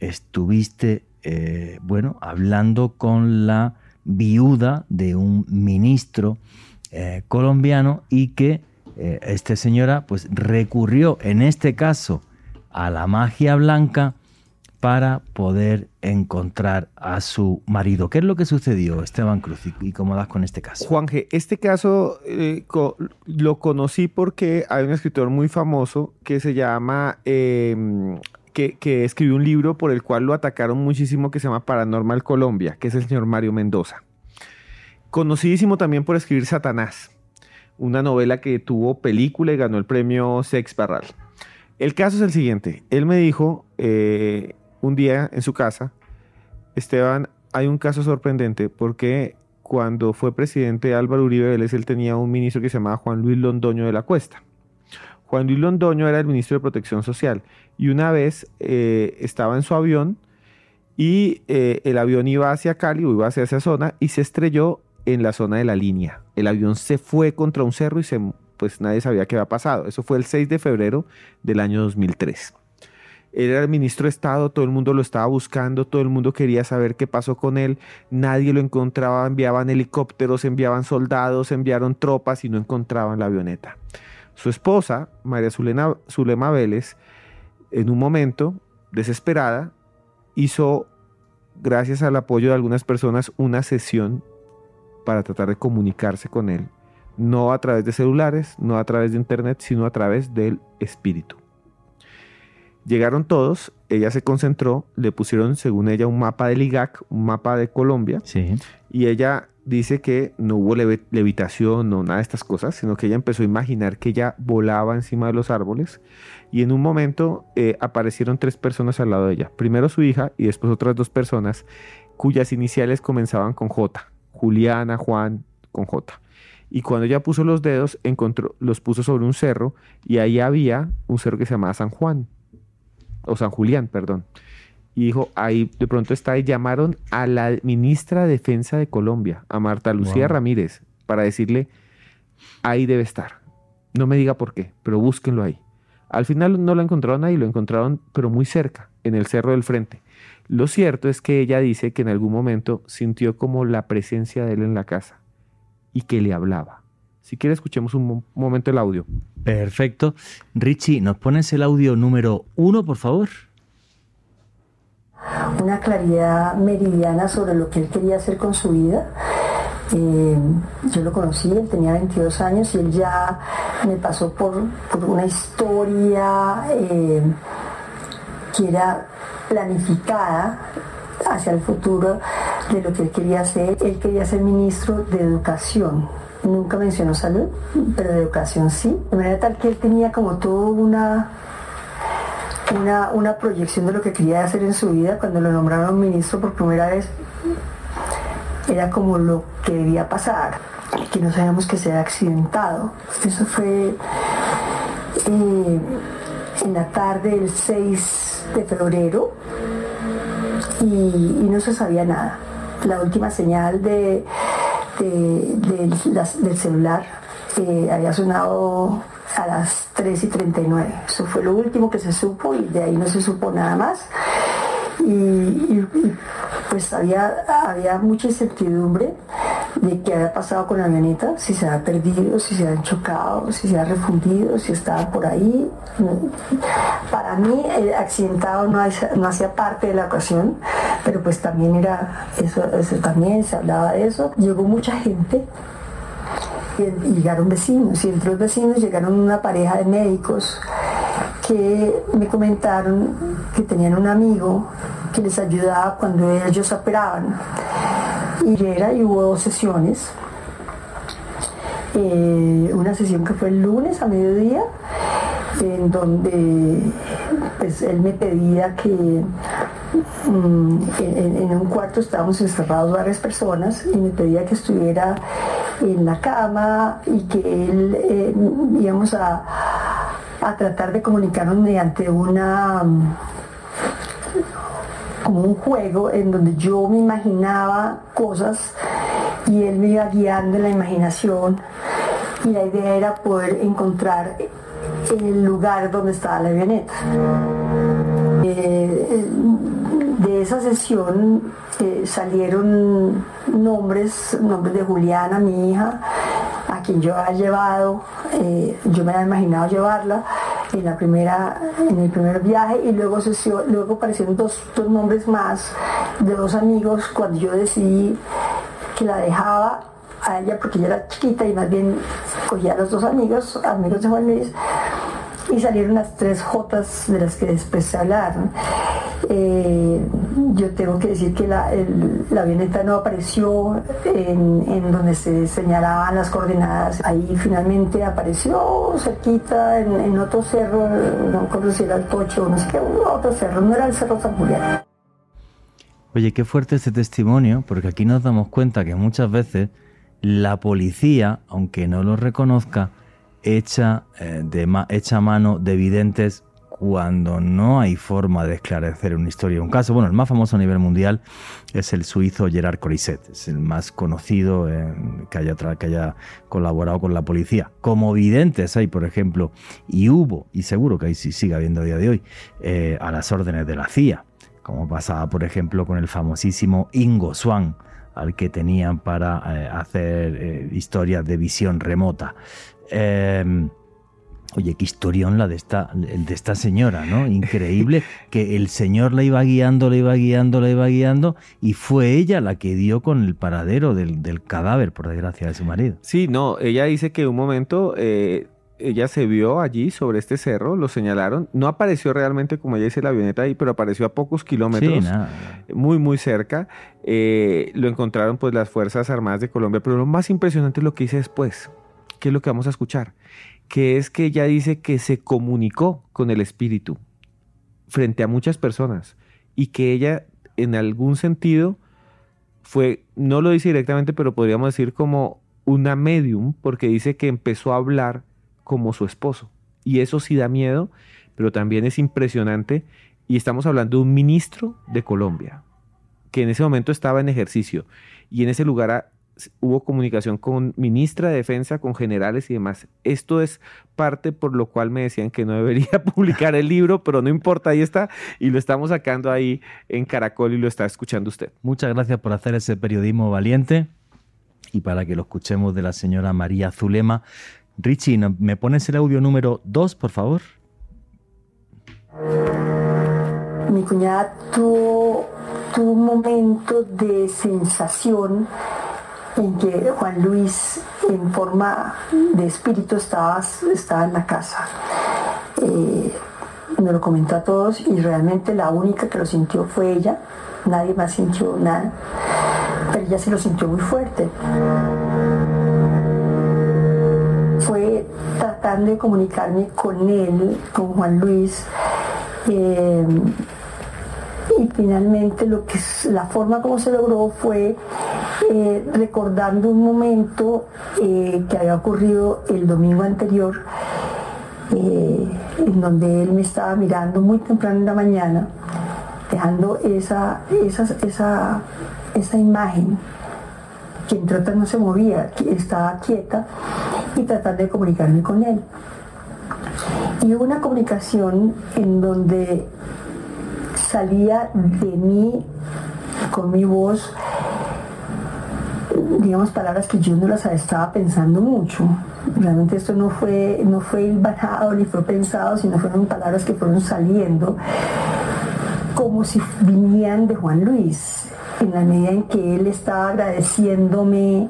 estuviste, eh, bueno, hablando con la viuda de un ministro eh, colombiano y que eh, esta señora pues recurrió en este caso a la magia blanca para poder encontrar a su marido. ¿Qué es lo que sucedió, Esteban Cruz? ¿Y cómo das con este caso? Juan G., este caso eh, lo conocí porque hay un escritor muy famoso que se llama... Em, que, que, escribió un libro por el cual lo atacaron muchísimo que se llama Paranormal Colombia, que es el señor Mario Mendoza. Conocidísimo también por escribir Satanás, una novela que tuvo película y ganó el premio Sex Barral. El caso es el siguiente. Él me dijo, eh, un día en su casa, Esteban, hay un caso sorprendente porque cuando fue presidente Álvaro Uribe Vélez, él tenía un ministro que se llamaba Juan Luis Londoño de la Cuesta. Juan Luis Londoño era el ministro de Protección Social y una vez eh, estaba en su avión y eh, el avión iba hacia Cali o iba hacia esa zona y se estrelló en la zona de la línea. El avión se fue contra un cerro y se, pues nadie sabía qué había pasado. Eso fue el 6 de febrero del año 2003. Era el ministro de Estado, todo el mundo lo estaba buscando, todo el mundo quería saber qué pasó con él, nadie lo encontraba, enviaban helicópteros, enviaban soldados, enviaron tropas y no encontraban la avioneta. Su esposa, María Zulema Vélez, en un momento, desesperada, hizo, gracias al apoyo de algunas personas, una sesión para tratar de comunicarse con él, no a través de celulares, no a través de internet, sino a través del espíritu. Llegaron todos, ella se concentró, le pusieron, según ella, un mapa del IGAC, un mapa de Colombia, y ella dice que no hubo levitación o nada de estas cosas, sino que ella empezó a imaginar que ella volaba encima de los árboles, y en un momento eh, aparecieron tres personas al lado de ella, primero su hija y después otras dos personas cuyas iniciales comenzaban con J, Juliana, Juan, con J. Y cuando ella puso los dedos, encontró, los puso sobre un cerro y ahí había un cerro que se llamaba San Juan o San Julián, perdón. Y dijo, ahí de pronto está, y llamaron a la ministra de Defensa de Colombia, a Marta Lucía Ramírez, para decirle, ahí debe estar. No me diga por qué, pero búsquenlo ahí. Al final no lo encontraron ahí, lo encontraron, pero muy cerca, en el cerro del frente. Lo cierto es que ella dice que en algún momento sintió como la presencia de él en la casa y que le hablaba. Si quiere, escuchemos un momento el audio. Perfecto. Richie, ¿nos pones el audio número uno, por favor? Una claridad meridiana sobre lo que él quería hacer con su vida. Eh, yo lo conocí, él tenía 22 años y él ya me pasó por, una historia eh, que era planificada hacia el futuro de lo que él quería hacer. Él quería ser ministro de Educación nunca mencionó salud, pero de educación sí. De manera tal que él tenía como toda una, una, proyección de lo que quería hacer en su vida. Cuando lo nombraron ministro por primera vez, era como lo que debía pasar, que no sabíamos que se había accidentado. Eso fue eh, en la tarde del 6 de febrero y no se sabía nada. La última señal de del celular había sonado a las 3 y 39. Eso fue lo último que se supo y de ahí no se supo nada más. Y, pues había, había mucha incertidumbre de qué había pasado con la avioneta, si se había perdido, si se había chocado, si se había refundido, si estaba por ahí. Para mí el accidentado no, no hacía parte de la ocasión, pero pues también era eso, también se hablaba de eso. Llegó mucha gente y llegaron vecinos y entre los vecinos llegaron una pareja de médicos que me comentaron que tenían un amigo que les ayudaba cuando ellos operaban. Y era y hubo dos sesiones. Eh, una sesión que fue el lunes a mediodía, en donde pues, él me pedía que mm, en, un cuarto estábamos encerrados varias personas y me pedía que estuviera en la cama y que él eh, íbamos a, a tratar de comunicarnos mediante una como un juego en donde yo me imaginaba cosas y él me iba guiando en la imaginación y la idea era poder encontrar el lugar donde estaba la avioneta. Eh, de esa sesión eh, salieron nombres, nombres de Juliana, mi hija, a quien yo había llevado, eh, yo me había imaginado llevarla en la primera, en el primer viaje y luego, aparecieron dos, dos nombres más de dos amigos cuando yo decidí que la dejaba a ella porque ella era chiquita y más bien cogía a los dos amigos, amigos de Juan Luis, y salieron las tres Jotas de las que después se hablaron. Eh, yo tengo que decir que la, la avioneta no apareció en, donde se señalaban las coordenadas. Ahí finalmente apareció cerquita en, otro cerro, no era el Tocho, no sé qué, otro cerro, no era el Cerro San Julián. Oye, qué fuerte este testimonio, porque aquí nos damos cuenta que muchas veces la policía, aunque no lo reconozca, echa, eh, de echa mano de evidentes cuando no hay forma de esclarecer una historia, un caso. Bueno, el más famoso a nivel mundial es el suizo Gerard Corisset, es el más conocido eh, que, haya que haya colaborado con la policía. Como videntes hay, por ejemplo, y hubo, y seguro que ahí sí sigue habiendo a día de hoy, eh, a las órdenes de la CIA, como pasaba, por ejemplo, con el famosísimo Ingo Swan, al que tenían para hacer historias de visión remota. Em, Oye, qué historión la de esta, de esta señora, ¿no? Increíble que el señor la iba guiando, la iba guiando, la iba guiando y fue ella la que dio con el paradero del, cadáver, por desgracia, de su marido. Sí, no, ella dice que un momento eh, ella se vio allí sobre este cerro, lo señalaron, no apareció realmente como ella dice la avioneta ahí, pero apareció a pocos kilómetros, muy, muy cerca. Eh, lo encontraron pues las Fuerzas Armadas de Colombia, pero lo más impresionante es lo que hice después, que es lo que vamos a escuchar que es que ella dice que se comunicó con el espíritu frente a muchas personas y que ella en algún sentido fue, no lo dice directamente, pero podríamos decir como una medium, porque dice que empezó a hablar como su esposo. Y eso sí da miedo, pero también es impresionante. Y estamos hablando de un ministro de Colombia, que en ese momento estaba en ejercicio. Y en ese lugar hubo comunicación con ministra de Defensa, con generales y demás. Esto es parte por lo cual me decían que no debería publicar el libro, pero no importa, ahí está y lo estamos sacando ahí en Caracol y lo está escuchando usted. Muchas gracias por hacer ese periodismo valiente y para que lo escuchemos de la señora María Zulema. Richie, ¿me pones el audio número 2, por favor? Mi cuñada tuvo, tuvo un momento de sensación en que Juan Luis en forma de espíritu estaba, estaba en la casa. Eh, me lo comentó a todos y realmente la única que lo sintió fue ella, nadie más sintió nada, pero ella se lo sintió muy fuerte. Fue tratando de comunicarme con él, con Juan Luis. Eh, y finalmente lo que la forma como se logró fue eh, recordando un momento eh, que había ocurrido el domingo anterior eh, en donde él me estaba mirando muy temprano en la mañana dejando esa, esa, esa, esa imagen que entre otras no se movía, que estaba quieta y tratando de comunicarme con él. Y hubo una comunicación en donde salía de mí con mi voz digamos, palabras que yo no las estaba pensando mucho. Realmente esto no fue, no fue bajado ni fue pensado, sino fueron palabras que fueron saliendo como si vinieran de Juan Luis en la medida en que él estaba agradeciéndome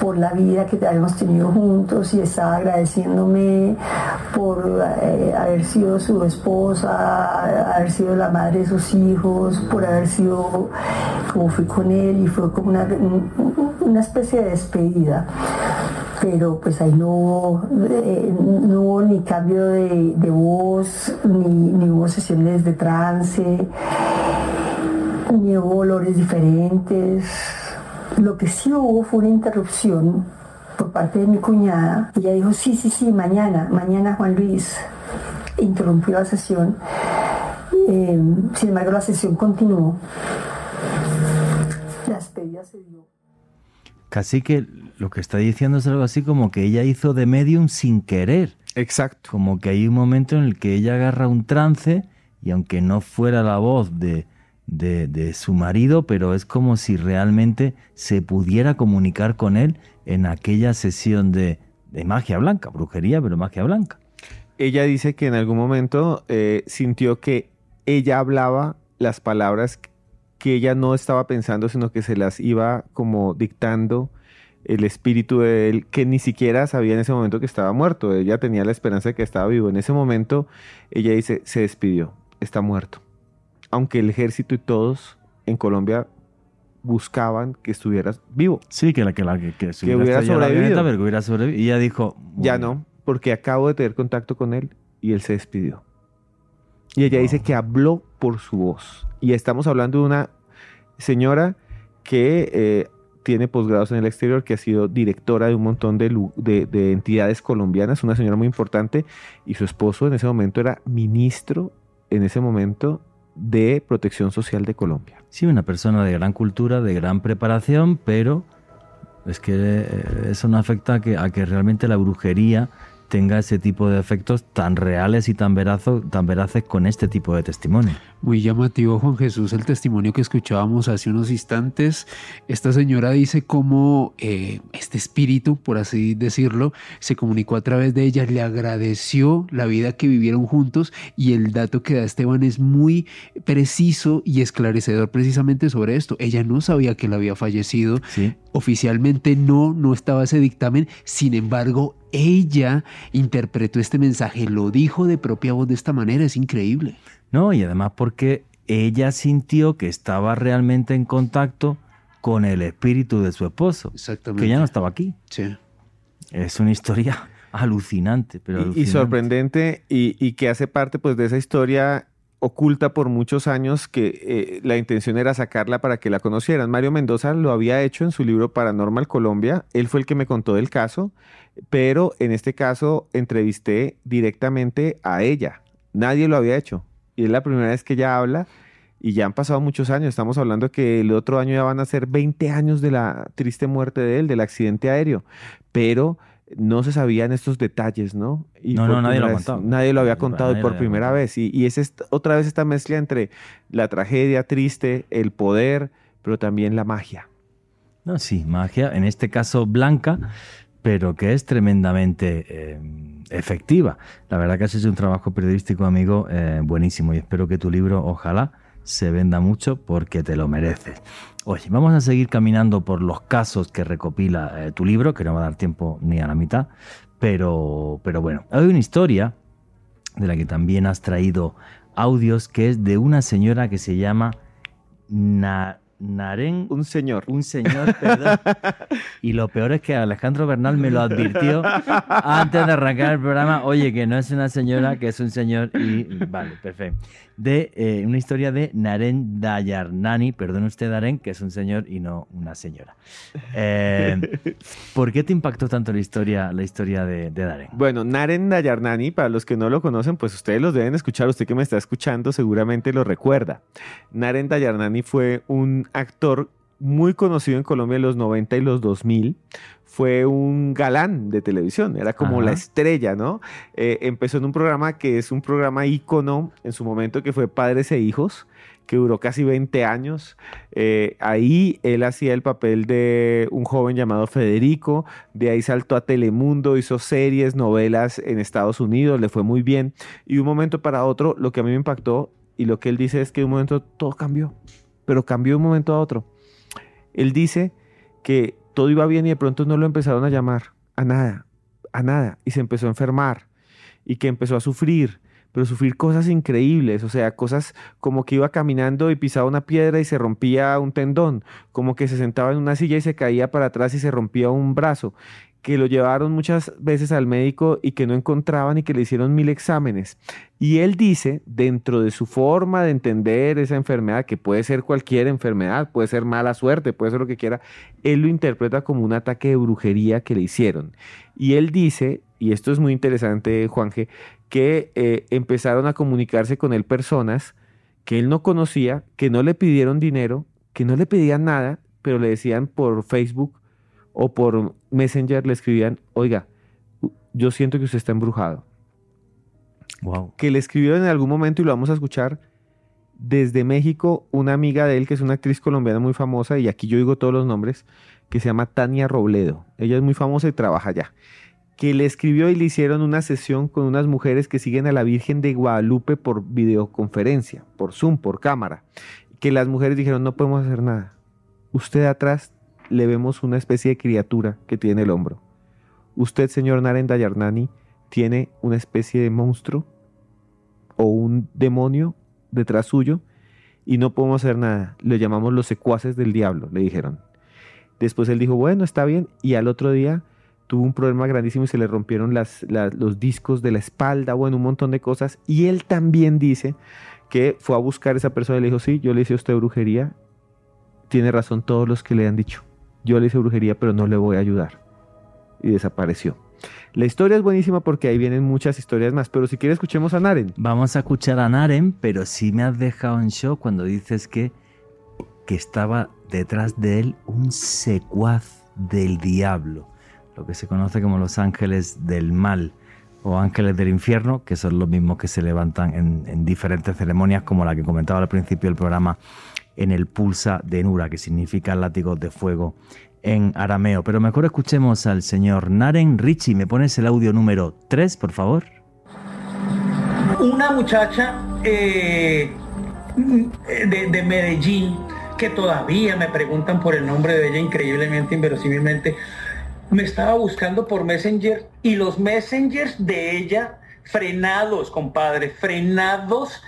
por la vida que habíamos tenido juntos y estaba agradeciéndome por eh, haber sido su esposa, haber sido la madre de sus hijos, por haber sido como fui con él y fue como una, una especie de despedida pero pues ahí no hubo, eh, no ni cambio de, de voz, ni, ni, hubo sesiones de trance ni hubo olores diferentes. Lo que sí hubo fue una interrupción por parte de mi cuñada. Ella dijo, sí, sí, sí, mañana, mañana Juan Luis interrumpió la sesión. Eh, sin embargo, la sesión continuó. La despedida se dio. Casi que lo que está diciendo es algo así como que ella hizo de medium sin querer. Exacto. Como que hay un momento en el que ella agarra un trance y aunque no fuera la voz de, de, de, su marido, pero es como si realmente se pudiera comunicar con él en aquella sesión de, de magia blanca, brujería, pero magia blanca. Ella dice que en algún momento eh, sintió que ella hablaba las palabras que ella no estaba pensando, sino que se las iba como dictando el espíritu de él, que ni siquiera sabía en ese momento que estaba muerto. Ella tenía la esperanza de que estaba vivo. En ese momento, ella dice, se despidió, está muerto aunque el ejército y todos en Colombia buscaban que estuvieras vivo. Sí, que la que, la, que, que, que hubiera sobrevivido. Pero que hubiera sobrevivido. Y ella dijo... Ya no, porque acabo de tener contacto con él y él se despidió. Y ella wow. dice que habló por su voz. Y estamos hablando de una señora que eh, tiene posgrados en el exterior, que ha sido directora de un montón de, de, de entidades colombianas, una señora muy importante, y su esposo en ese momento era ministro, en ese momento, de Protección Social de Colombia. Sí, una persona de gran cultura, de gran preparación, pero es que eso no afecta a que, a que realmente la brujería tenga ese tipo de efectos tan reales y tan, verazo, tan veraces con este tipo de testimonio. Muy llamativo, Juan Jesús, el testimonio que escuchábamos hace unos instantes. Esta señora dice cómo eh, este espíritu, por así decirlo, se comunicó a través de ella, le agradeció la vida que vivieron juntos y el dato que da Esteban es muy preciso y esclarecedor precisamente sobre esto. Ella no sabía que él había fallecido. Sí. Oficialmente no, no estaba ese dictamen. Sin embargo, ella interpretó este mensaje, lo dijo de propia voz de esta manera, es increíble. No, y además porque ella sintió que estaba realmente en contacto con el espíritu de su esposo, Exactamente. que ya no estaba aquí. Sí. Es una historia alucinante, pero y, alucinante. y, sorprendente y, y, que hace parte pues de esa historia oculta por muchos años que eh, la intención era sacarla para que la conocieran. Mario Mendoza lo había hecho en su libro Paranormal Colombia, él fue el que me contó del caso, pero en este caso entrevisté directamente a ella, nadie lo había hecho y es la primera vez que ella habla y ya han pasado muchos años, estamos hablando que el otro año ya van a ser 20 años de la triste muerte de él, del accidente aéreo, pero no se sabían estos detalles, ¿no? Y no, no, nadie lo contado. Nadie lo había contado nadie por primera vez. Y, y es esta, otra vez esta mezcla entre la tragedia triste, el poder, pero también la magia. No, sí, magia, en este caso blanca, pero que es tremendamente eh, efectiva. La verdad que has hecho un trabajo periodístico, amigo, eh, buenísimo. Y espero que tu libro, ojalá, se venda mucho porque te lo mereces. Oye, vamos a seguir caminando por los casos que recopila eh, tu libro, que no va a dar tiempo ni a la mitad, pero, pero bueno, hay una historia de la que también has traído audios, que es de una señora que se llama Na Naren. Un señor. Un señor, perdón. y lo peor es que Alejandro Bernal me lo advirtió antes de arrancar el programa. Oye, que no es una señora, que es un señor. Y vale, perfecto. De eh, una historia de Naren Dayarnani, perdón usted, Naren, que es un señor y no una señora. Eh, ¿Por qué te impactó tanto la historia, la historia de, de Naren? Bueno, Naren Dayarnani, para los que no lo conocen, pues ustedes los deben escuchar. Usted que me está escuchando seguramente lo recuerda. Naren Dayarnani fue un actor muy conocido en Colombia en los 90 y los 2000. Fue un galán de televisión, era como la estrella, ¿no? Eh, empezó en un programa que es un programa ícono en su momento que fue Padres e Hijos, que duró casi 20 años. Eh, ahí él hacía el papel de un joven llamado Federico, de ahí saltó a Telemundo, hizo series, novelas en Estados Unidos, le fue muy bien. Y de un momento para otro, lo que a mí me impactó y lo que él dice es que de un momento todo cambió, pero cambió de un momento a otro. Él dice que todo iba bien y de pronto no lo empezaron a llamar a nada, a nada, y se empezó a enfermar y que empezó a sufrir, pero sufrir cosas increíbles, o sea, cosas como que iba caminando y pisaba una piedra y se rompía un tendón, como que se sentaba en una silla y se caía para atrás y se rompía un brazo, que lo llevaron muchas veces al médico y que no encontraban y que le hicieron mil exámenes. Y él dice, dentro de su forma de entender esa enfermedad, que puede ser cualquier enfermedad, puede ser mala suerte, puede ser lo que quiera, él lo interpreta como un ataque de brujería que le hicieron. Y él dice, y esto es muy interesante, Juanje, que eh, empezaron a comunicarse con él personas que él no conocía, que no le pidieron dinero, que no le pedían nada, pero le decían por Facebook, o por Messenger le escribían, oiga, yo siento que usted está embrujado. Wow. Que le escribieron en algún momento y lo vamos a escuchar desde México una amiga de él que es una actriz colombiana muy famosa y aquí yo digo todos los nombres que se llama Tania Robledo. Ella es muy famosa y trabaja allá. Que le escribió y le hicieron una sesión con unas mujeres que siguen a la Virgen de Guadalupe por videoconferencia, por Zoom, por cámara. Que las mujeres dijeron, no podemos hacer nada. Usted atrás le vemos una especie de criatura que tiene el hombro. Usted, señor Narendra Yarnani, tiene una especie de monstruo o un demonio detrás suyo y no podemos hacer nada. Le llamamos los secuaces del diablo, le dijeron. Después él dijo, bueno, está bien. Y al otro día tuvo un problema grandísimo y se le rompieron los discos de la espalda, bueno, un montón de cosas. Y él también dice que fue a buscar a esa persona y le dijo, sí, yo le hice a usted brujería. Tiene razón todos los que le han dicho yo le hice brujería, pero no le voy a ayudar. Y desapareció. La historia es buenísima porque ahí vienen muchas historias más, pero si quieres escuchemos a Naren. Vamos a escuchar a Naren, pero sí me has dejado en shock cuando dices que, que estaba detrás de él un secuaz del diablo, lo que se conoce como los ángeles del mal o ángeles del infierno, que son los mismos que se levantan en, en diferentes ceremonias como la que comentaba al principio del programa en el pulsa de Nura, que significa látigos de fuego en arameo. Pero mejor escuchemos al señor Naren Richie. ¿Me pones el audio número 3, por favor? Una muchacha eh, de, Medellín, que todavía me preguntan por el nombre de ella increíblemente, inverosímilmente, me estaba buscando por Messenger y los Messengers de ella frenados, compadre, frenados.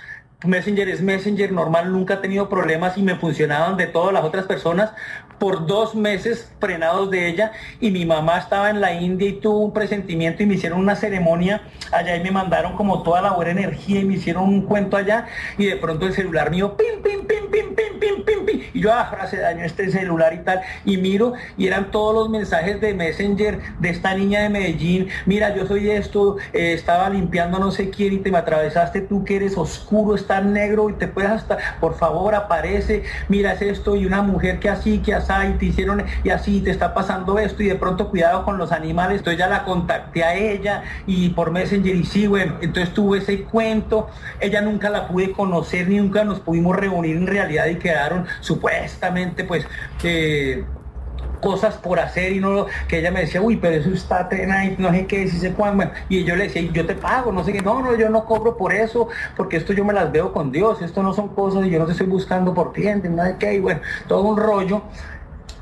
Messenger es Messenger normal, nunca ha tenido problemas y me funcionaban de todas las otras personas por dos meses frenados de ella. Y mi mamá estaba en la India y tuvo un presentimiento y me hicieron una ceremonia allá y me mandaron como toda la buena energía y me hicieron un cuento allá. Y de pronto el celular mío pim pim pim pim pim pim pim pim y yo ah frase daño este celular y tal y miro y eran todos los mensajes de Messenger de esta niña de Medellín mira yo soy esto eh, estaba limpiando no sé quién y te me atravesaste tú que eres oscuro estás negro y te puedes hasta por favor aparece mira es esto y una mujer que así que así te hicieron y así te está pasando esto y de pronto cuidado con los animales. Entonces ya la contacté a ella y por Messenger y sí, bueno, entonces tuve ese cuento. Ella nunca la pude conocer ni nunca nos pudimos reunir en realidad y quedaron supuestamente pues que cosas por hacer y no que ella me decía, uy, pero eso está y no sé qué, si se. Y yo le decía, yo te pago, no sé qué, no, no, yo no cobro por eso, porque esto yo me las veo con Dios, esto no son cosas y yo no te estoy buscando por clientes, nada de qué, y bueno, todo un rollo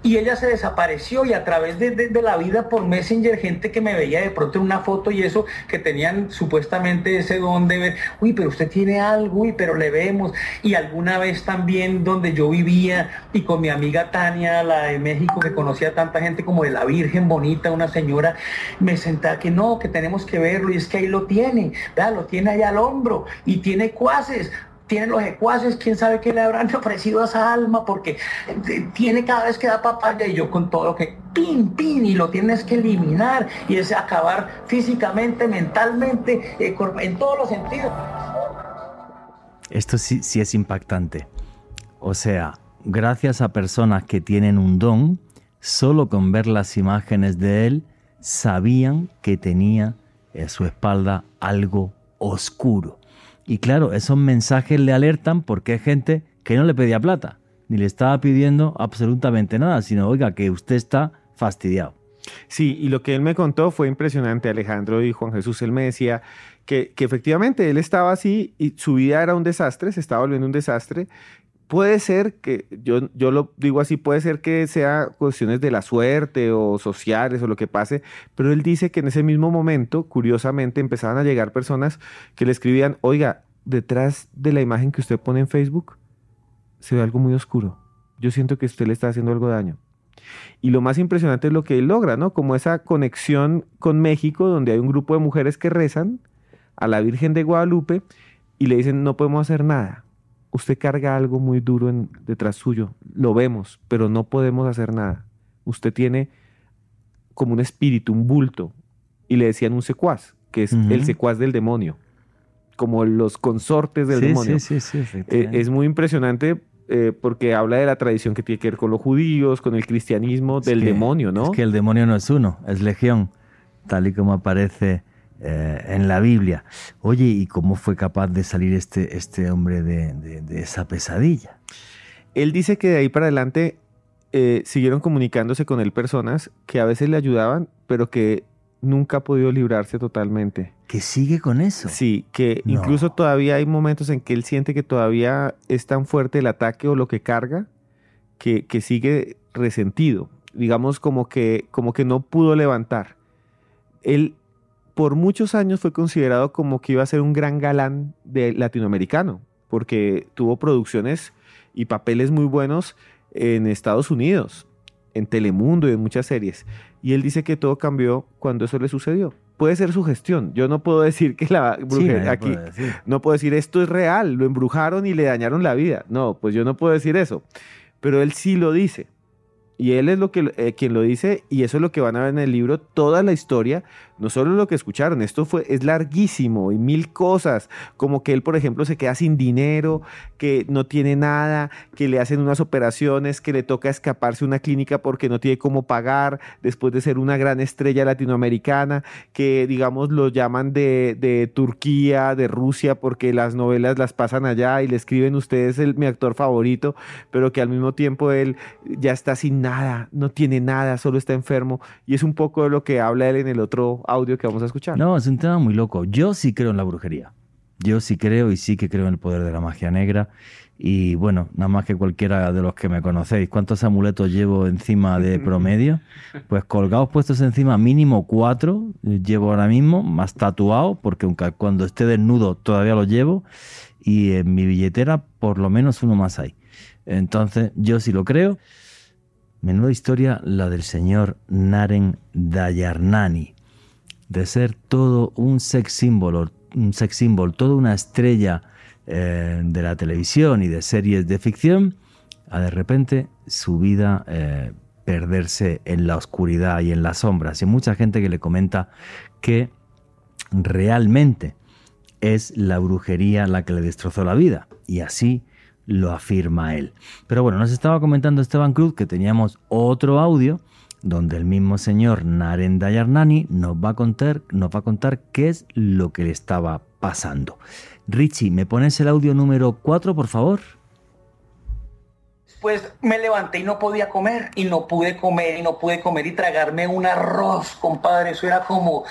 y ella se desapareció y a través de, la vida por Messenger, gente que me veía de pronto en una foto y eso, que tenían supuestamente ese don de ver, uy, pero usted tiene algo, uy, pero le vemos. Y alguna vez también donde yo vivía y con mi amiga Tania, la de México, que conocía a tanta gente como de la Virgen Bonita, una señora, me sentaba que no, que tenemos que verlo y es que ahí lo tiene, vea, lo tiene allá al hombro y tiene cuaces tiene los ecuaces, quién sabe qué le habrán ofrecido a esa alma, porque eh, tiene cada vez que da papaya y yo con todo lo que pin, pin, y lo tienes que eliminar, y es acabar físicamente, mentalmente, eh, en todos los sentidos. Esto sí, sí es impactante. O sea, gracias a personas que tienen un don, solo con ver las imágenes de él, sabían que tenía en su espalda algo oscuro. Y claro, esos mensajes le alertan porque hay gente que no le pedía plata, ni le estaba pidiendo absolutamente nada, sino, oiga, que usted está fastidiado. Sí, y lo que él me contó fue impresionante, Alejandro y Juan Jesús. Él me decía que, que efectivamente él estaba así y su vida era un desastre, se estaba volviendo un desastre, puede ser que, yo, yo lo digo así, puede ser que sea cuestiones de la suerte o sociales o lo que pase, pero él dice que en ese mismo momento, curiosamente, empezaban a llegar personas que le escribían, oiga, detrás de la imagen que usted pone en Facebook se ve algo muy oscuro. Yo siento que usted le está haciendo algo daño. Y lo más impresionante es lo que él logra, ¿no? Como esa conexión con México, donde hay un grupo de mujeres que rezan a la Virgen de Guadalupe y le dicen, no podemos hacer nada usted carga algo muy duro en, detrás suyo, lo vemos, pero no podemos hacer nada. Usted tiene como un espíritu, un bulto, y le decían un secuaz, que es el secuaz del demonio, como los consortes del demonio. Sí, sí, sí, eh, es muy impresionante eh, porque habla de la tradición que tiene que ver con los judíos, con el cristianismo, del demonio, ¿no? Es que el demonio no es uno, es legión, tal y como aparece eh, en la Biblia. Oye, ¿y cómo fue capaz de salir este, este hombre de, esa pesadilla? Él dice que de ahí para adelante eh, siguieron comunicándose con él personas que a veces le ayudaban, pero que nunca ha podido librarse totalmente. ¿Que sigue con eso? Sí, que incluso todavía hay momentos en que él siente que todavía es tan fuerte el ataque o lo que carga que, que sigue resentido. Digamos como que, como que no pudo levantar. Él por muchos años fue considerado como que iba a ser un gran galán de latinoamericano, porque tuvo producciones y papeles muy buenos en Estados Unidos, en Telemundo y en muchas series. Y él dice que todo cambió cuando eso le sucedió. Puede ser su gestión. Yo no puedo decir que la brujería aquí, no puedo decir esto es real, lo embrujaron y le dañaron la vida. No, pues yo no puedo decir eso. Pero él sí lo dice. Y él es lo que, eh, quien lo dice y eso es lo que van a ver en el libro, toda la historia, no solo lo que escucharon, esto fue, es larguísimo y mil cosas, como que él, por ejemplo, se queda sin dinero, que no tiene nada, que le hacen unas operaciones, que le toca escaparse a una clínica porque no tiene cómo pagar después de ser una gran estrella latinoamericana, que digamos lo llaman de, de Turquía, de Rusia, porque las novelas las pasan allá y le escriben ustedes el, mi actor favorito, pero que al mismo tiempo él ya está sin nada, no tiene nada, solo está enfermo y es un poco de lo que habla él en el otro audio que vamos a escuchar. No, es un tema muy loco. Yo sí creo en la brujería. Yo sí creo y sí que creo en el poder de la magia negra. Y bueno, nada más que cualquiera de los que me conocéis, ¿cuántos amuletos llevo encima de promedio? Pues colgados puestos encima, mínimo cuatro llevo ahora mismo, más tatuado, porque cuando esté desnudo todavía lo llevo. Y en mi billetera, por lo menos uno más hay. Entonces, yo sí lo creo. Menuda historia la del señor Naren Dayarnani de ser todo un sex symbol, un sex symbol, toda una estrella eh, de la televisión y de series de ficción, a de repente su vida eh, perderse en la oscuridad y en las sombras. Y mucha gente que le comenta que realmente es la brujería la que le destrozó la vida. Y así lo afirma él. Pero bueno, nos estaba comentando Esteban Cruz que teníamos otro audio donde el mismo señor Narendra Yarnani nos va a contar, nos va a contar qué es lo que le estaba pasando. Richie, ¿me pones el audio número 4, por favor? Pues me levanté y no podía comer, y no pude comer, y no pude comer y tragarme un arroz, compadre. Eso era como,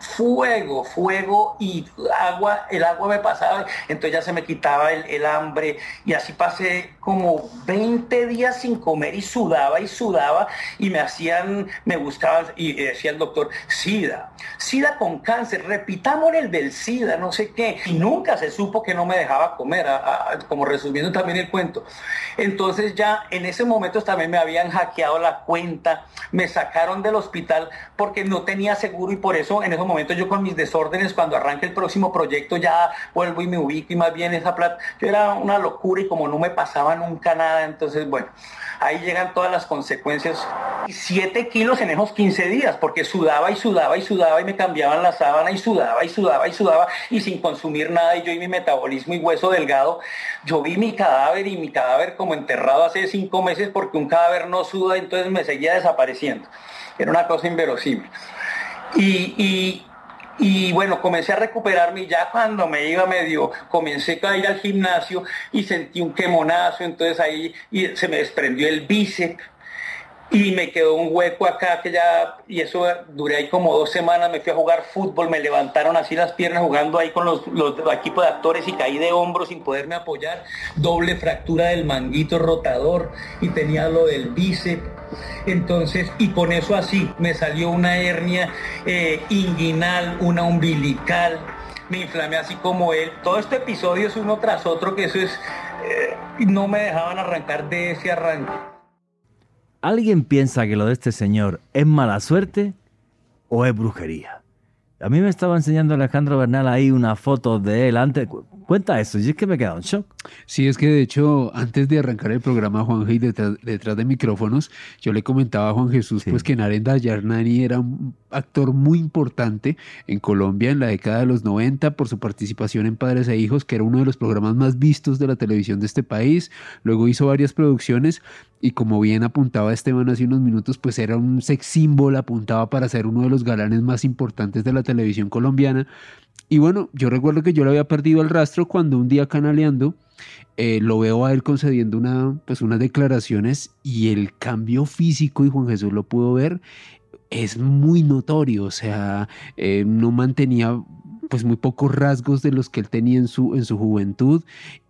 fuego, fuego y agua, el agua me pasaba, entonces ya se me quitaba el, hambre y así pasé como 20 días sin comer y sudaba y sudaba y me hacían, me buscaban y decía el doctor, SIDA, SIDA con cáncer, repitamos el del SIDA, no sé qué, y nunca se supo que no me dejaba comer, como resumiendo también el cuento. Entonces ya en ese momento también me habían hackeado la cuenta, me sacaron del hospital porque no tenía seguro y por eso en esos momentos momento yo con mis desórdenes, cuando arranque el próximo proyecto ya vuelvo y me ubico y más bien esa plata, yo era una locura y como no me pasaba nunca nada, entonces bueno, ahí llegan todas las consecuencias. Siete kilos en esos 15 días, porque sudaba y sudaba y sudaba y me cambiaban la sábana y sudaba y sudaba y sudaba y sin consumir nada y yo y mi metabolismo y hueso delgado, yo vi mi cadáver y mi cadáver como enterrado hace cinco meses porque un cadáver no suda, entonces me seguía desapareciendo. Era una cosa inverosímil. Y, y, bueno, comencé a recuperarme y ya cuando me iba medio, comencé a ir al gimnasio y sentí un quemonazo, entonces ahí y se me desprendió el bíceps y me quedó un hueco acá que ya, y eso duré ahí como dos semanas, me fui a jugar fútbol, me levantaron así las piernas jugando ahí con los, los equipos de actores y caí de hombros sin poderme apoyar, doble fractura del manguito rotador y tenía lo del bíceps. Entonces, y con eso así, me salió una hernia eh, inguinal, una umbilical, me inflamé así como él. Todo este episodio es uno tras otro, que eso es, eh, no me dejaban arrancar de ese arranque. ¿Alguien piensa que lo de este señor es mala suerte o es brujería? A mí me estaba enseñando Alejandro Bernal ahí una foto de él antes. Cuenta eso, y es que me he quedado en shock. Sí, es que de hecho, antes de arrancar el programa, Juan detrás, detrás de micrófonos, yo le comentaba a Juan Jesús pues que Narenda Yarnani era un actor muy importante en Colombia en la década de los 90 por su participación en Padres e Hijos, que era uno de los programas más vistos de la televisión de este país. Luego hizo varias producciones y como bien apuntaba Esteban hace unos minutos, pues era un sex symbol, apuntaba para ser uno de los galanes más importantes de la televisión colombiana. Y bueno, yo recuerdo que yo le había perdido el rastro cuando un día canaleando eh, lo veo a él concediendo una, pues unas declaraciones y el cambio físico, y Juan Jesús lo pudo ver, es muy notorio, o sea, eh, no mantenía pues muy pocos rasgos de los que él tenía en su, en su juventud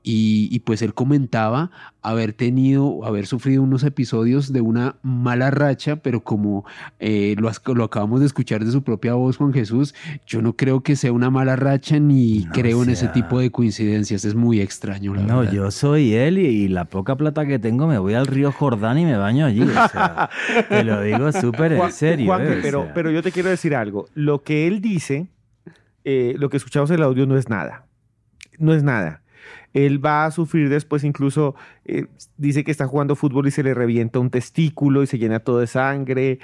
y, pues él comentaba haber tenido, haber sufrido unos episodios de una mala racha, pero como eh, lo, lo, acabamos de escuchar de su propia voz, Juan Jesús, yo no creo que sea una mala racha ni creo en ese tipo de coincidencias, es muy extraño. La no, yo soy él y, la poca plata que tengo me voy al río Jordán y me baño allí. te lo digo súper en serio. Eh, pero, pero yo te quiero decir algo, lo que él dice, eh, lo que escuchamos en el audio no es nada, no es nada él va a sufrir después incluso, eh, dice que está jugando fútbol y se le revienta un testículo y se llena todo de sangre.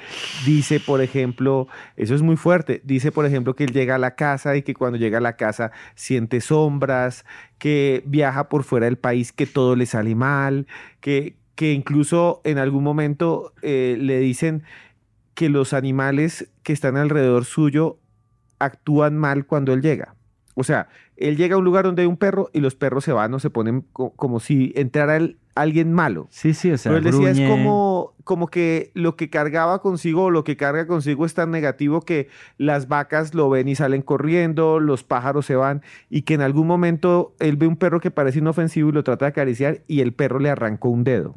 Dice, por ejemplo, eso es muy fuerte, dice, por ejemplo, que él llega a la casa y que cuando llega a la casa siente sombras, que viaja por fuera del país, que todo le sale mal, que, que incluso en algún momento eh, le dicen que los animales que están alrededor suyo actúan mal cuando él llega. O sea, él llega a un lugar donde hay un perro y los perros se van o se ponen como si entrara alguien malo. Sí, sí, o sea, Pero él decía, es como, como que lo que cargaba consigo o lo que carga consigo es tan negativo que las vacas lo ven y salen corriendo, los pájaros se van y que en algún momento él ve un perro que parece inofensivo y lo trata de acariciar y el perro le arrancó un dedo.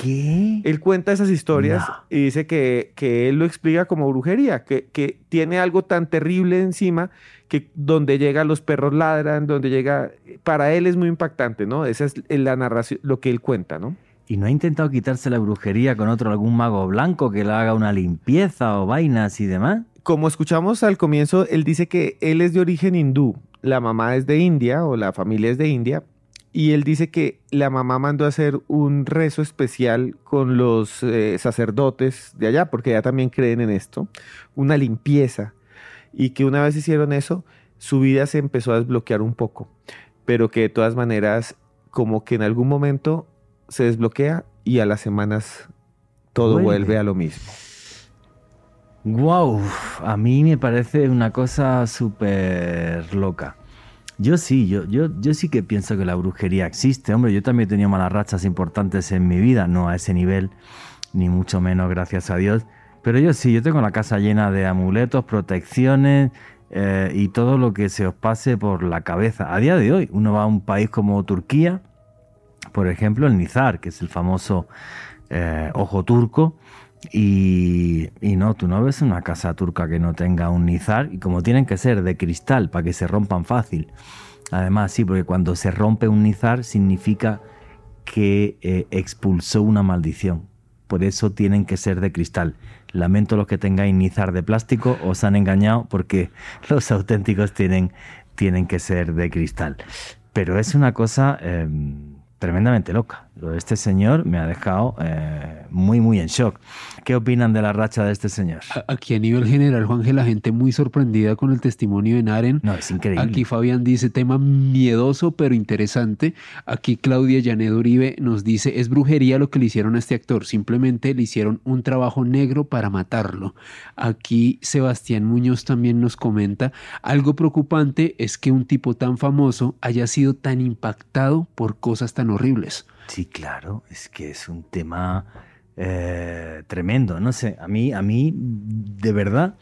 ¿Qué? Él cuenta esas historias y dice que, que, él lo explica como brujería, que, que tiene algo tan terrible encima que donde llega los perros ladran, donde llega, para él es muy impactante, ¿no? Esa es la narración, lo que él cuenta, ¿no? ¿Y no ha intentado quitarse la brujería con otro, algún mago blanco que le haga una limpieza o vainas y demás? Como escuchamos al comienzo, él dice que él es de origen hindú, la mamá es de India o la familia es de India, y él dice que la mamá mandó a hacer un rezo especial con los eh, sacerdotes de allá, porque ya también creen en esto, una limpieza y que una vez hicieron eso, su vida se empezó a desbloquear un poco, pero que de todas maneras como que en algún momento se desbloquea y a las semanas todo vuelve, a lo mismo. Wow, a mí me parece una cosa súper loca. Yo sí, yo, yo, yo sí que pienso que la brujería existe. Hombre, yo también he tenido malas rachas importantes en mi vida, no a ese nivel, ni mucho menos, gracias a Dios. Pero yo sí, yo tengo la casa llena de amuletos, protecciones eh, y todo lo que se os pase por la cabeza. A día de hoy, uno va a un país como Turquía, por ejemplo, el Nizar, que es el famoso eh, ojo turco, y, y, no, tú no ves una casa turca que no tenga un Nizar, y como tienen que ser de cristal para que se rompan fácil. Además, sí, porque cuando se rompe un Nizar significa que eh, expulsó una maldición. Por eso tienen que ser de cristal. lamento los que tengáis nizar de plástico, os han engañado porque los auténticos tienen, tienen que ser de cristal. Pero es una cosa em, tremendamente loca. Este señor me ha dejado eh, muy, muy en shock. ¿Qué opinan de la racha de este señor? Aquí a nivel general, Juanje, la gente muy sorprendida con el testimonio de Naren. No, es increíble. Aquí Fabián dice, tema miedoso pero interesante. Aquí Claudia Llanedo Uribe nos dice, es brujería lo que le hicieron a este actor. Simplemente le hicieron un trabajo negro para matarlo. Aquí Sebastián Muñoz también nos comenta, algo preocupante es que un tipo tan famoso haya sido tan impactado por cosas tan horribles. Sí, claro, es que es un tema eh, tremendo. No sé, a mí, a mí, de verdad,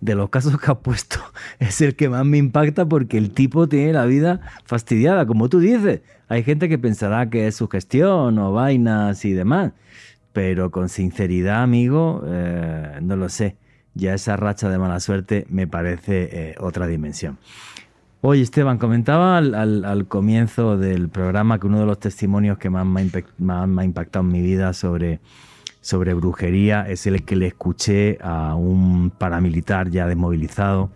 de los casos que ha puesto, es el que más me impacta porque el tipo tiene la vida fastidiada, como tú dices. Hay gente que pensará que es su gestión o vainas y demás, pero con sinceridad, amigo, eh, no lo sé. Ya esa racha de mala suerte me parece eh, otra dimensión. Oye, Esteban, comentaba al, comienzo del programa que uno de los testimonios que más me ha, impactado en mi vida sobre, brujería es el que le escuché a un paramilitar ya desmovilizado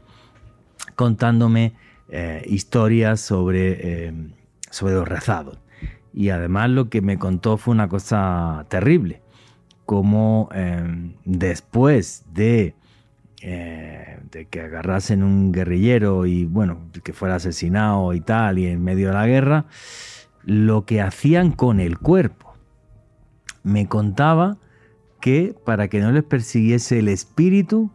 contándome eh, historias sobre, eh, sobre los rezados. Y además lo que me contó fue una cosa terrible, como eh, después de eh, de que agarrasen un guerrillero y bueno, que fuera asesinado y tal, y en medio de la guerra, lo que hacían con el cuerpo. Me contaba que para que no les persiguiese el espíritu,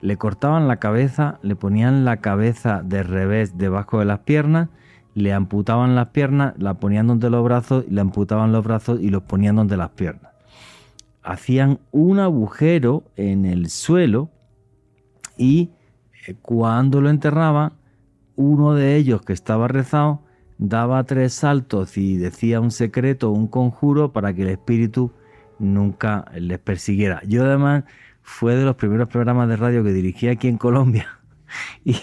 le cortaban la cabeza, le ponían la cabeza de revés debajo de las piernas, le amputaban las piernas, la ponían donde los brazos, le amputaban los brazos y los ponían donde las piernas. Hacían un agujero en el suelo y eh, cuando lo enterraba, uno de ellos que estaba rezado daba tres saltos y decía un secreto, un conjuro para que el espíritu nunca les persiguiera. Yo además fue de los primeros programas de radio que dirigí aquí en Colombia y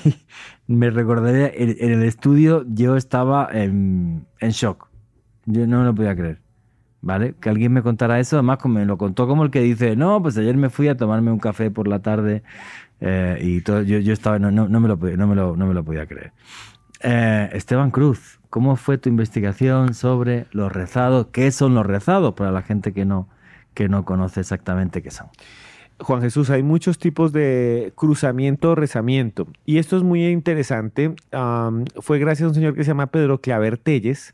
me recordaré en, el estudio yo estaba en, en, shock. Yo no me lo podía creer. ¿Vale? Que alguien me contara eso, además me lo contó como el que dice, no, pues ayer me fui a tomarme un café por la tarde eh, y todo, yo, yo estaba, no, no, no, me lo, no, me lo, no me lo podía creer. Eh, Esteban Cruz, ¿cómo fue tu investigación sobre los rezados? ¿Qué son los rezados para la gente que no, que no conoce exactamente qué son? Juan Jesús, hay muchos tipos de cruzamiento rezamiento. Y esto es muy interesante. fue gracias a un señor que se llama Pedro Claver Telles,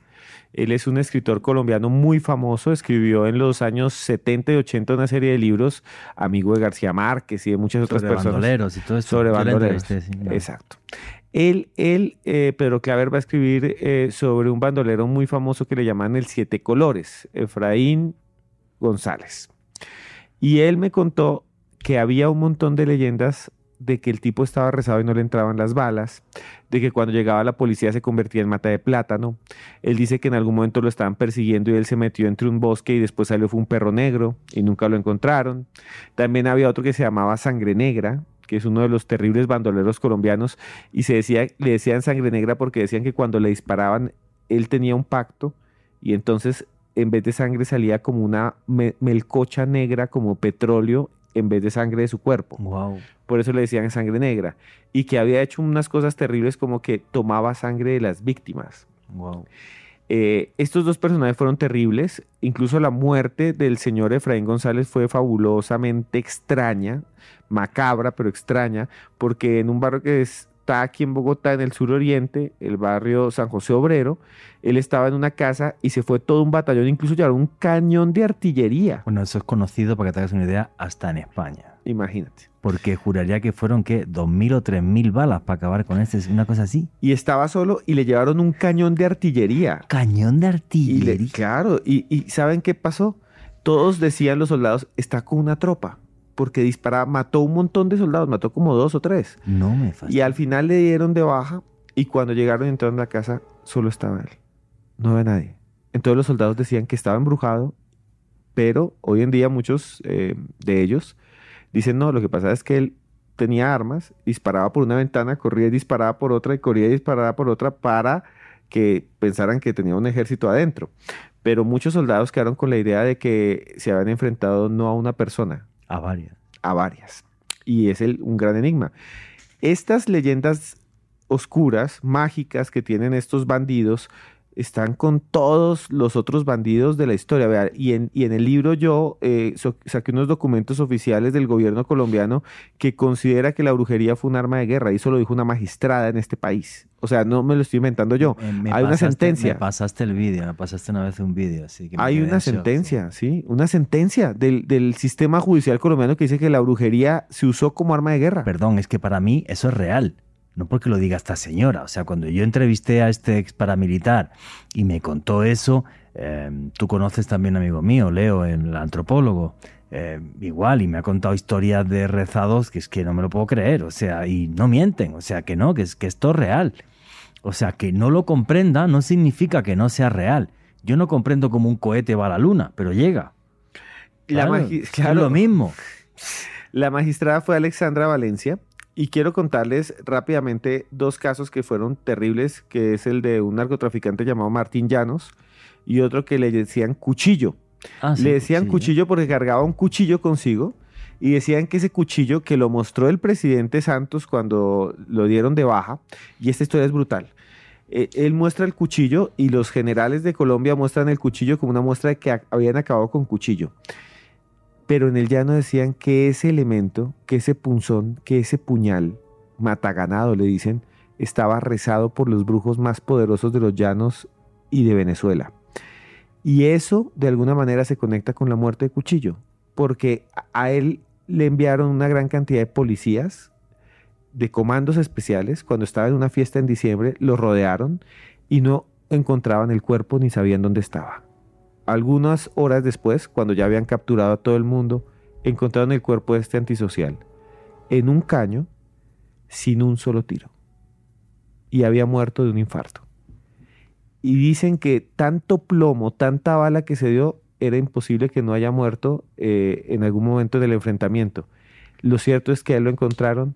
él es un escritor colombiano muy famoso, escribió en los años 70 y 80 una serie de libros, amigo de García Márquez y de muchas otras sobre personas. Bandoleros y todo eso. Sobre bandoleros. Exacto. Él, él eh, Pedro Claver va a escribir eh, sobre un bandolero muy famoso que le llaman el Siete Colores, Efraín González. Y él me contó que había un montón de leyendas de que el tipo estaba rezado y no le entraban las balas, de que cuando llegaba la policía se convertía en mata de plátano. Él dice que en algún momento lo estaban persiguiendo y él se metió entre un bosque y después salió fue un perro negro y nunca lo encontraron. También había otro que se llamaba Sangre Negra, que es uno de los terribles bandoleros colombianos y se decía, le decían Sangre Negra porque decían que cuando le disparaban él tenía un pacto y entonces en vez de sangre salía como una melcocha negra como petróleo en vez de sangre de su cuerpo. Wow. Por eso le decían sangre negra. Y que había hecho unas cosas terribles como que tomaba sangre de las víctimas. Wow. Eh, estos dos personajes fueron terribles. Incluso la muerte del señor Efraín González fue fabulosamente extraña, macabra, pero extraña, porque en un barrio que es está aquí en Bogotá, en el sur oriente, el barrio San José Obrero. Él estaba en una casa y se fue todo un batallón, incluso llevaron un cañón de artillería. Bueno, eso es conocido, para que te hagas una idea, hasta en España. Imagínate. Porque juraría que fueron, ¿qué? ¿2.000 o 3.000 balas para acabar con este? Una cosa así. Y estaba solo y le llevaron un cañón de artillería. Cañón de artillería. claro, y, y ¿saben qué pasó? Todos decían los soldados, está con una tropa porque disparaba, mató un montón de soldados, mató como dos o tres. No me Y al final le dieron de baja y cuando llegaron y entraron a la casa, solo estaba él. No había nadie. Entonces los soldados decían que estaba embrujado, pero hoy en día muchos eh, de ellos dicen, no, lo que pasa es que él tenía armas, disparaba por una ventana, corría y disparaba por otra y corría y disparaba por otra para que pensaran que tenía un ejército adentro. Pero muchos soldados quedaron con la idea de que se habían enfrentado no a una persona, a varias. a varias. Y es el, un gran enigma. Estas leyendas oscuras, mágicas que tienen estos bandidos, están con todos los otros bandidos de la historia. Vea, y, en, y en el libro yo eh, so- saqué unos documentos oficiales del gobierno colombiano que considera que la brujería fue un arma de guerra. Y eso lo dijo una magistrada en este país. O sea, no me lo estoy inventando yo. Me Hay una sentencia. Me pasaste el vídeo, me pasaste una vez un vídeo, así que me Hay una sentencia, sí, una sentencia del, del sistema judicial colombiano que dice que la brujería se usó como arma de guerra. Perdón, es que para mí eso es real. No porque lo diga esta señora. O sea, cuando yo entrevisté a este ex paramilitar y me contó eso, eh, tú conoces también amigo mío, Leo, el antropólogo. eh, igual, y me ha contado historias de rezados que es que no me lo puedo creer. O sea, y no mienten. O sea, que no, que, es, que esto es real. O sea, que no lo comprenda no significa que no sea real. Yo no comprendo cómo un cohete va a la luna, pero llega. La Claro, es lo mismo. La magistrada fue Alexandra Valencia y quiero contarles rápidamente dos casos que fueron terribles, que es el de un narcotraficante llamado Martín Llanos y otro que le decían cuchillo. Ah, sí, le decían cuchillo. porque cargaba un cuchillo consigo y decían que ese cuchillo que lo mostró el presidente Santos cuando lo dieron de baja, y esta historia es brutal. Eh, él muestra el cuchillo y los generales de Colombia muestran el cuchillo como una muestra de que habían acabado con cuchillo. Pero en el llano decían que ese elemento, que ese punzón, que ese puñal, mataganado le dicen, estaba rezado por los brujos más poderosos de los llanos y de Venezuela. Y eso de alguna manera se conecta con la muerte de Cuchillo, porque a- él le enviaron una gran cantidad de policías, de comandos especiales, cuando estaba en una fiesta en diciembre, lo rodearon y no encontraban el cuerpo ni sabían dónde estaba. Algunas horas después, cuando ya habían capturado a todo el mundo, encontraron el cuerpo de este antisocial en un caño sin un solo tiro. Y había muerto de un infarto. Y dicen que tanto plomo, tanta bala que se dio, era imposible que no haya muerto eh, en algún momento del enfrentamiento. Lo cierto es que lo encontraron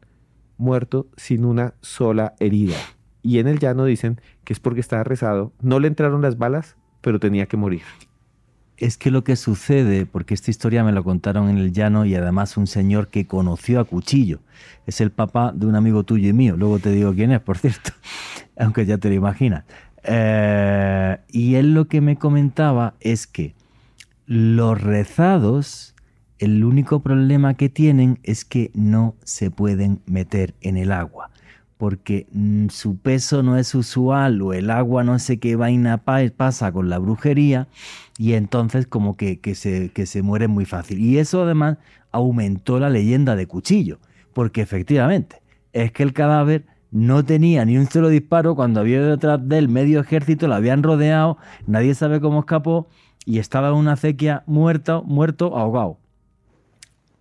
muerto sin una sola herida. Y en el llano dicen que es porque estaba rezado. No le entraron las balas, pero tenía que morir. Es que lo que sucede, porque esta historia me lo contaron en el llano y además un señor que conoció a Cuchillo, es el papá de un amigo tuyo y mío, luego te digo quién es, por cierto, aunque ya te lo imaginas. Eh, y él lo que me comentaba es que los rezados, el único problema que tienen es que no se pueden meter en el agua porque mm, su peso no es usual o el agua no sé qué vaina pa- pasa con la brujería y entonces como que, que se, que se muere muy fácil. Y eso además aumentó la leyenda de Cuchillo, porque efectivamente es que el cadáver no tenía ni un solo disparo cuando había detrás del medio ejército, lo habían rodeado, nadie sabe cómo escapó y estaba en una acequia muerto, muerto, ahogado.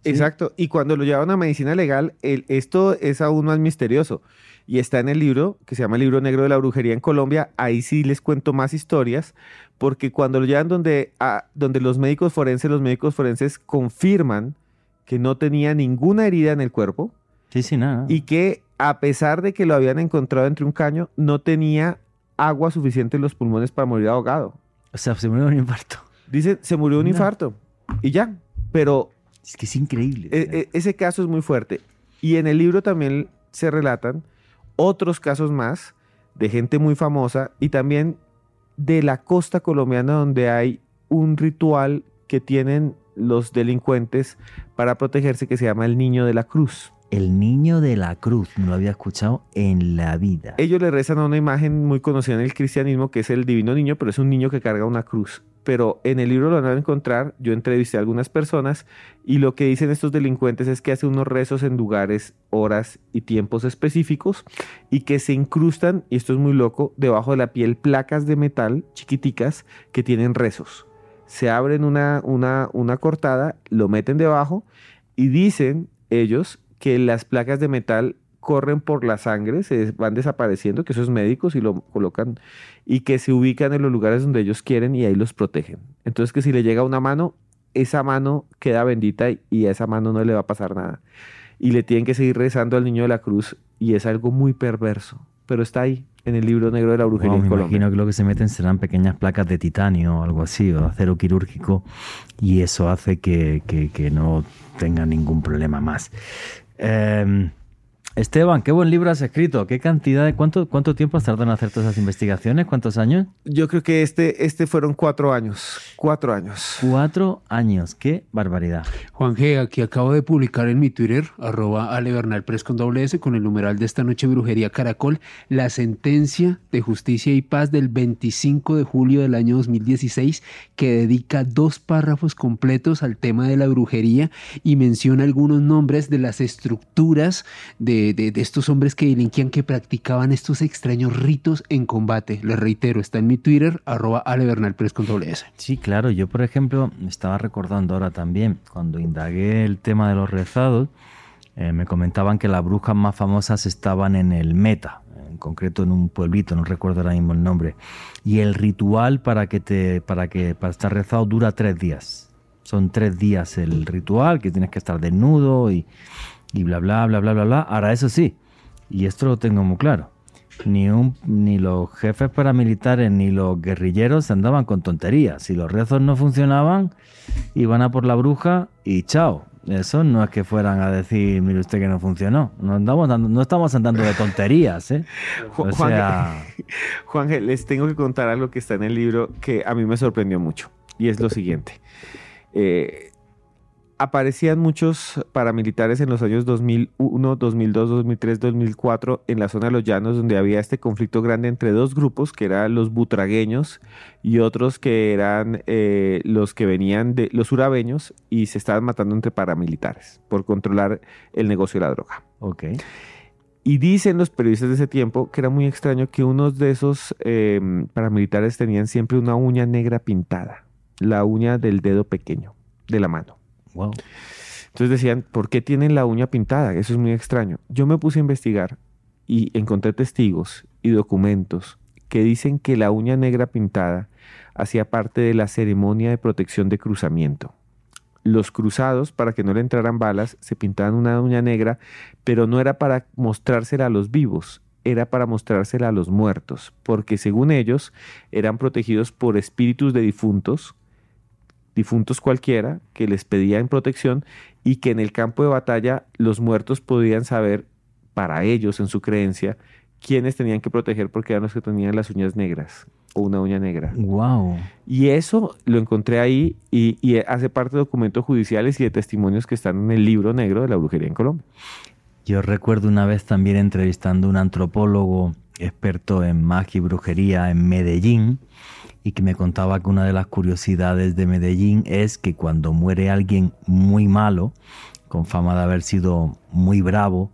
Exacto. Y cuando lo llevaron a medicina legal, esto es aún más misterioso. Y está en el libro, que se llama el libro negro de la brujería en Colombia. Ahí sí les cuento más historias, porque cuando lo llevan donde, a- donde los médicos forenses, los médicos forenses confirman que no tenía ninguna herida en el cuerpo Sí, sí, nada. y que a pesar de que lo habían encontrado entre un caño, no tenía agua suficiente en los pulmones para morir ahogado. O sea, se murió de un infarto. Dice, se murió de un No. infarto y ya. Pero Es que es increíble. e- e- ese caso es muy fuerte. Y en el libro también se relatan otros casos más de gente muy famosa y también de la costa colombiana donde hay un ritual que tienen los delincuentes para protegerse que se llama el niño de la cruz. El niño de la cruz, no lo había escuchado en la vida. Ellos le rezan a una imagen muy conocida en el cristianismo que es el divino niño, pero es un niño que carga una cruz. Pero en el libro lo van a encontrar, yo entrevisté a algunas personas y lo que dicen estos delincuentes es que hace unos rezos en lugares, horas y tiempos específicos y que se incrustan, y esto es muy loco, debajo de la piel placas de metal chiquiticas que tienen rezos. Se abren una, una, una cortada, lo meten debajo y dicen ellos que las placas de metal corren por la sangre, se van desapareciendo, que esos médicos y lo colocan y que se ubican en los lugares donde ellos quieren y ahí los protegen. Entonces que si le llega una mano, esa mano queda bendita y- a esa mano no le va a pasar nada. Y le tienen que seguir rezando al niño de la cruz y es algo muy perverso, pero está ahí. en el libro negro de la brujería Wow, en me Colombia. imagino que lo que se meten serán pequeñas placas de titanio o algo así, o de acero quirúrgico, y eso hace que, que- que no tenga ningún problema más. Eh, Esteban, qué buen libro has escrito. ¿Qué cantidad de cuánto, cuánto tiempo has tardado en hacer todas esas investigaciones? ¿Cuántos años? Yo creo que este, este fueron cuatro años. Cuatro años. Cuatro años. Qué barbaridad. Juan G, aquí acabo de publicar en mi Twitter, arroba Ale Bernal Pres con doble S, con el numeral de esta noche Brujería Caracol, la sentencia de justicia y paz del 25 de julio del año 2016, que dedica dos párrafos completos al tema de la brujería y menciona algunos nombres de las estructuras de, de- estos hombres que delinquían, que practicaban estos extraños ritos en combate. Les reitero, está en mi Twitter, arroba con doble S. Sí, claro. Yo, por ejemplo, estaba recordando ahora también, cuando indagué el tema de los rezados, eh, me comentaban que las brujas más famosas estaban en el Meta, en concreto en un pueblito, no recuerdo ahora mismo el nombre. Y el ritual para que te, para que para estar rezado dura tres días. Son tres días el ritual, que tienes que estar desnudo y, y bla bla bla bla bla bla. Ahora eso sí, y esto lo tengo muy claro. Ni, un, ni los jefes paramilitares ni los guerrilleros andaban con tonterías. Si los rezos no funcionaban, iban a por la bruja y chao. Eso no es que fueran a decir, mire usted que no funcionó. No, andamos dando- no estamos andando de tonterías, ¿eh? O Juan, sea, Juan G, les tengo que contar algo que está en el libro que a mí me sorprendió mucho. Y es lo siguiente. Eh, aparecían muchos paramilitares en los años 2001, 2002, 2003, 2004 en la zona de los llanos donde había este conflicto grande entre dos grupos que eran los butragueños y otros que eran eh, los que venían de los urabeños y se estaban matando entre paramilitares por controlar el negocio de la droga. ok. Y dicen los periodistas de ese tiempo que era muy extraño que unos de esos eh, paramilitares tenían siempre una uña negra pintada, la uña del dedo pequeño de la mano. Wow. Entonces decían, ¿por qué tienen la uña pintada? Eso es muy extraño. Yo me puse a investigar y encontré testigos y documentos que dicen que la uña negra pintada hacía parte de la ceremonia de protección de cruzamiento. Los cruzados, para que no le entraran balas, se pintaban una uña negra, pero no era para mostrársela a los vivos, era para mostrársela a los muertos, porque según ellos eran protegidos por espíritus de difuntos, difuntos cualquiera, que les pedían protección y que en el campo de batalla los muertos podían saber, para ellos en su creencia, quiénes tenían que proteger porque eran los que tenían las uñas negras o una uña negra. Wow. Y eso lo encontré ahí y, y hace parte de documentos judiciales y de testimonios que están en el libro negro de la brujería en Colombia. Yo recuerdo una vez también entrevistando a un antropólogo experto en magia y brujería en Medellín y que me contaba que una de las curiosidades de Medellín es que cuando muere alguien muy malo, con fama de haber sido muy bravo,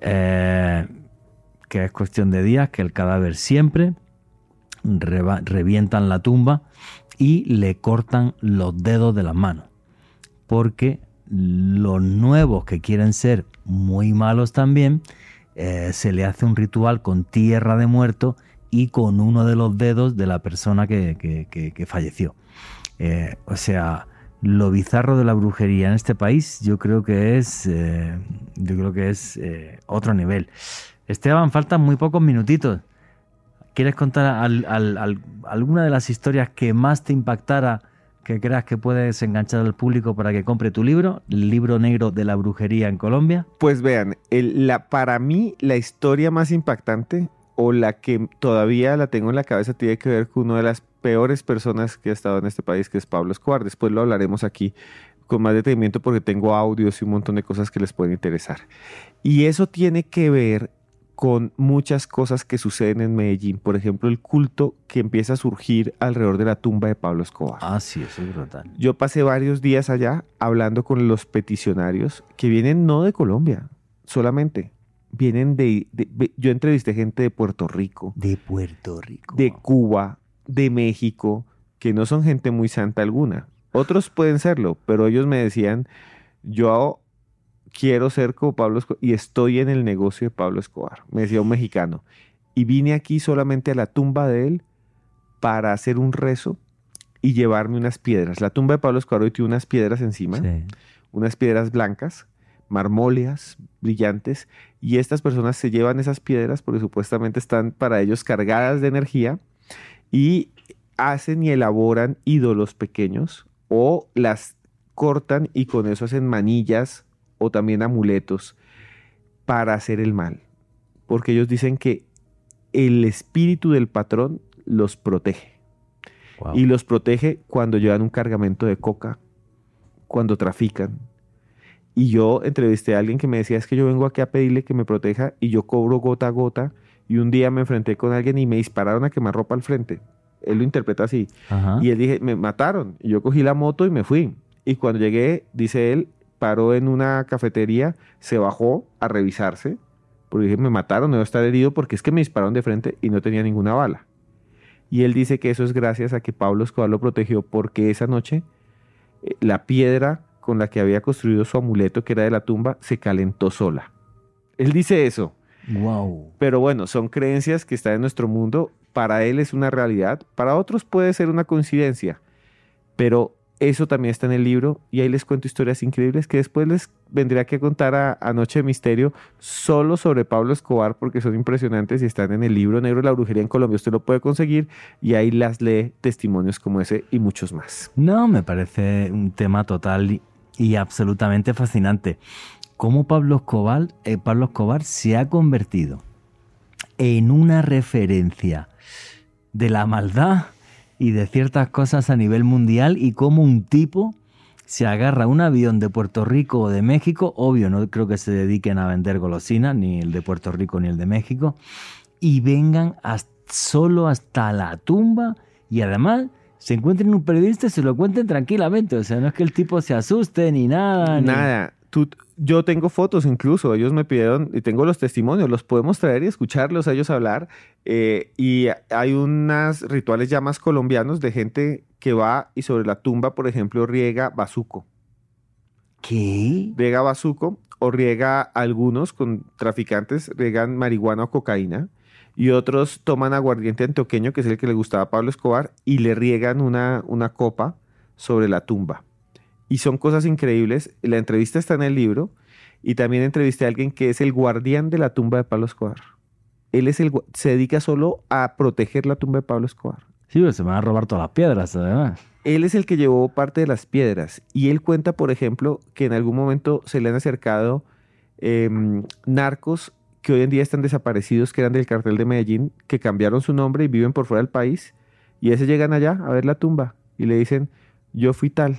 eh, que es cuestión de días, que el cadáver siempre revientan la tumba y le cortan los dedos de las manos. Porque los nuevos que quieren ser muy malos también, eh, se le hace un ritual con tierra de muerto y con uno de los dedos de la persona que, que- falleció. Eh, o sea, lo bizarro de la brujería en este país yo creo que es, eh, yo creo que es eh, otro nivel. Esteban, faltan muy pocos minutitos. ¿Quieres contar al- alguna de las historias que más te impactara, que creas que puedes enganchar al público para que compre tu libro, el libro negro de la brujería en Colombia? Pues vean, el- la, para mí la historia más impactante o la que todavía la tengo en la cabeza tiene que ver con una de las peores personas que ha estado en este país, que es Pablo Escobar. Después lo hablaremos aquí con más detenimiento porque tengo audios y un montón de cosas que les pueden interesar. Y eso tiene que ver con muchas cosas que suceden en Medellín. Por ejemplo, el culto que empieza a surgir alrededor de la tumba de Pablo Escobar. Ah, sí, eso es brutal. Yo pasé varios días allá hablando con los peticionarios que vienen no de Colombia solamente, vienen de, de- de- yo entrevisté gente de Puerto Rico, De Puerto Rico. de Cuba, de México, que no son gente muy santa alguna. Otros pueden serlo, pero ellos me decían, yo quiero ser como Pablo Escobar y estoy en el negocio de Pablo Escobar, me decía un mexicano. Y vine aquí solamente a la tumba de él para hacer un rezo y llevarme unas piedras. La tumba de Pablo Escobar hoy tiene unas piedras encima, Sí. unas piedras blancas, marmóleas, brillantes, y estas personas se llevan esas piedras porque supuestamente están para ellos cargadas de energía y hacen y elaboran ídolos pequeños o las cortan y con eso hacen manillas o también amuletos para hacer el mal. Porque ellos dicen que el espíritu del patrón los protege. Y los protege cuando llevan un cargamento de coca, cuando trafican. Y yo entrevisté a alguien que me decía, es que yo vengo aquí a pedirle que me proteja y yo cobro gota a gota. Y un día me enfrenté con alguien y me dispararon a quemar ropa al frente. Él lo interpreta así. Y él dije, me mataron. Y yo cogí la moto y me fui. Y cuando llegué, dice él, paró en una cafetería, se bajó a revisarse. Porque dije, me mataron, no debo estar herido porque es que me dispararon de frente y no tenía ninguna bala. Y él dice que eso es gracias a que Pablo Escobar lo protegió porque esa noche eh, la piedra con la que había construido su amuleto, que era de la tumba, se calentó sola. Él dice eso. Wow. Pero bueno, son creencias que están en nuestro mundo. Para él es una realidad. Para otros puede ser una coincidencia. Pero eso también está en el libro y ahí les cuento historias increíbles que después les vendría que contar a, Noche de Misterio solo sobre Pablo Escobar porque son impresionantes y están en el libro negro de la brujería en Colombia. Usted lo puede conseguir y ahí las lee testimonios como ese y muchos más. No, me parece un tema total y absolutamente fascinante. Cómo Pablo Escobar, eh, Pablo Escobar se ha convertido en una referencia de la maldad y de ciertas cosas a nivel mundial y cómo un tipo se agarra un avión de Puerto Rico o de México, obvio, no creo que se dediquen a vender golosinas, ni el de Puerto Rico ni el de México, y vengan solo hasta la tumba y además se encuentren un periodista y se lo cuenten tranquilamente, o sea, no es que el tipo se asuste ni nada. Nada, yo tengo fotos incluso, ellos me pidieron y tengo los testimonios, los podemos traer y escucharlos a ellos hablar. Eh, y hay unos rituales ya más colombianos de gente que va y sobre la tumba, por ejemplo, riega bazuco. ¿Qué? Riega bazuco o riega algunos con traficantes, riegan marihuana o cocaína. Y otros toman aguardiente antioqueño, que es el que le gustaba a Pablo Escobar, y le riegan una, una copa sobre la tumba. Y son cosas increíbles. La entrevista está en el libro. Y también entrevisté a alguien que es el guardián de la tumba de Pablo Escobar. Él es el, se dedica solo a proteger la tumba de Pablo Escobar. Sí, pues se van a robar todas las piedras, además. Él es el que llevó parte de las piedras. Y él cuenta, por ejemplo, que en algún momento se le han acercado em, narcos que hoy en día están desaparecidos, que eran del cartel de Medellín, que cambiaron su nombre y viven por fuera del país. Y ese llegan allá a ver la tumba y le dicen, yo fui tal,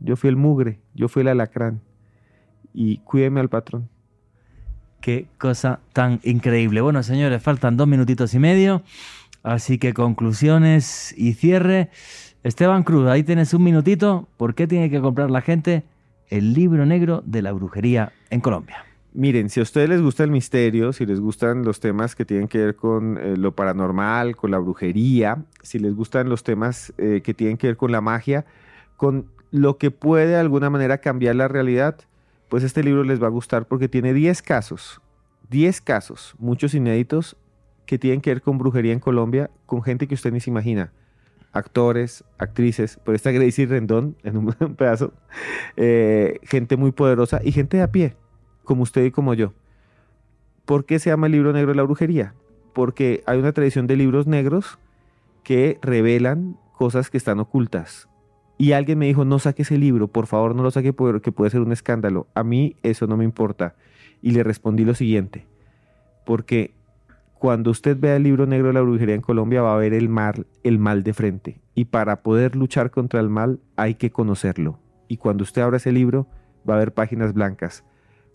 yo fui el mugre, yo fui el alacrán. Y cuídeme al patrón. Qué cosa tan increíble. Bueno, señores, faltan dos minutitos y medio. Así que conclusiones y cierre. Esteban Cruz, ahí tienes un minutito. ¿Por qué tiene que comprar la gente el libro negro de la brujería en Colombia? Miren, si a ustedes les gusta el misterio, si les gustan los temas que tienen que ver con eh, lo paranormal, con la brujería, si les gustan los temas eh, que tienen que ver con la magia, con lo que puede de alguna manera cambiar la realidad, pues este libro les va a gustar porque tiene 10 casos, 10 casos, muchos inéditos, que tienen que ver con brujería en Colombia, con gente que usted ni se imagina. Actores, actrices, por esta Gracie Rendón en un, pedazo, eh, gente muy poderosa y gente de a pie, como usted y como yo. ¿Por qué se llama el libro negro de la brujería? Porque hay una tradición de libros negros que revelan cosas que están ocultas, y alguien me dijo, no saque ese libro, por favor no lo saque porque puede ser un escándalo. A mí eso no me importa. Y le respondí lo siguiente, porque cuando usted vea el libro negro de la brujería en Colombia va a ver el mal, el mal de frente. Y para poder luchar contra el mal hay que conocerlo. Y cuando usted abra ese libro va a haber páginas blancas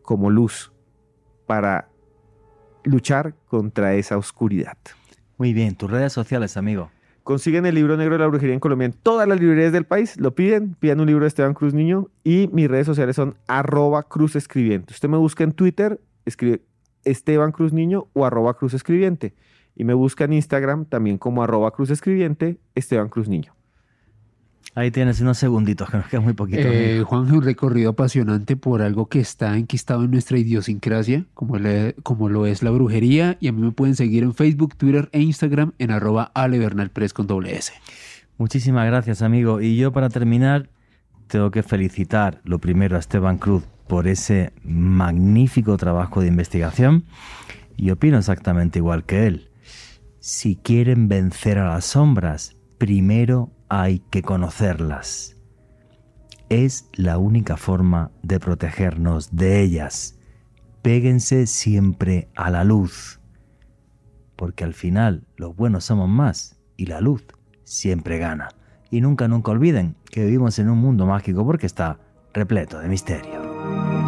como luz para luchar contra esa oscuridad. Muy bien, tus redes sociales, amigo. Consiguen el libro negro de la brujería en Colombia en todas las librerías del país. Lo piden, pidan un libro de Esteban Cruz Niño y mis redes sociales son arroba cruz escribiente. Usted me busca en Twitter, escribe Esteban Cruz Niño o arroba cruz escribiente. Y me busca en Instagram también como arroba cruz escribiente, Esteban Cruz Niño. Ahí tienes unos segunditos, que nos queda muy poquito. Eh, Juan, un recorrido apasionante por algo que está enquistado en nuestra idiosincrasia, como, como lo es la brujería. Y a mí me pueden seguir en Facebook, Twitter e Instagram en arroba con doble S. Muchísimas gracias, amigo. Y yo para terminar, tengo que felicitar lo primero a Esteban Cruz por ese magnífico trabajo de investigación y opino exactamente igual que él. Si quieren vencer a las sombras, primero hay que conocerlas. Es la única forma de protegernos de ellas. Péguense siempre a la luz, porque al final los buenos somos más y la luz siempre gana. Y nunca, nunca olviden que vivimos en un mundo mágico porque está repleto de misterio.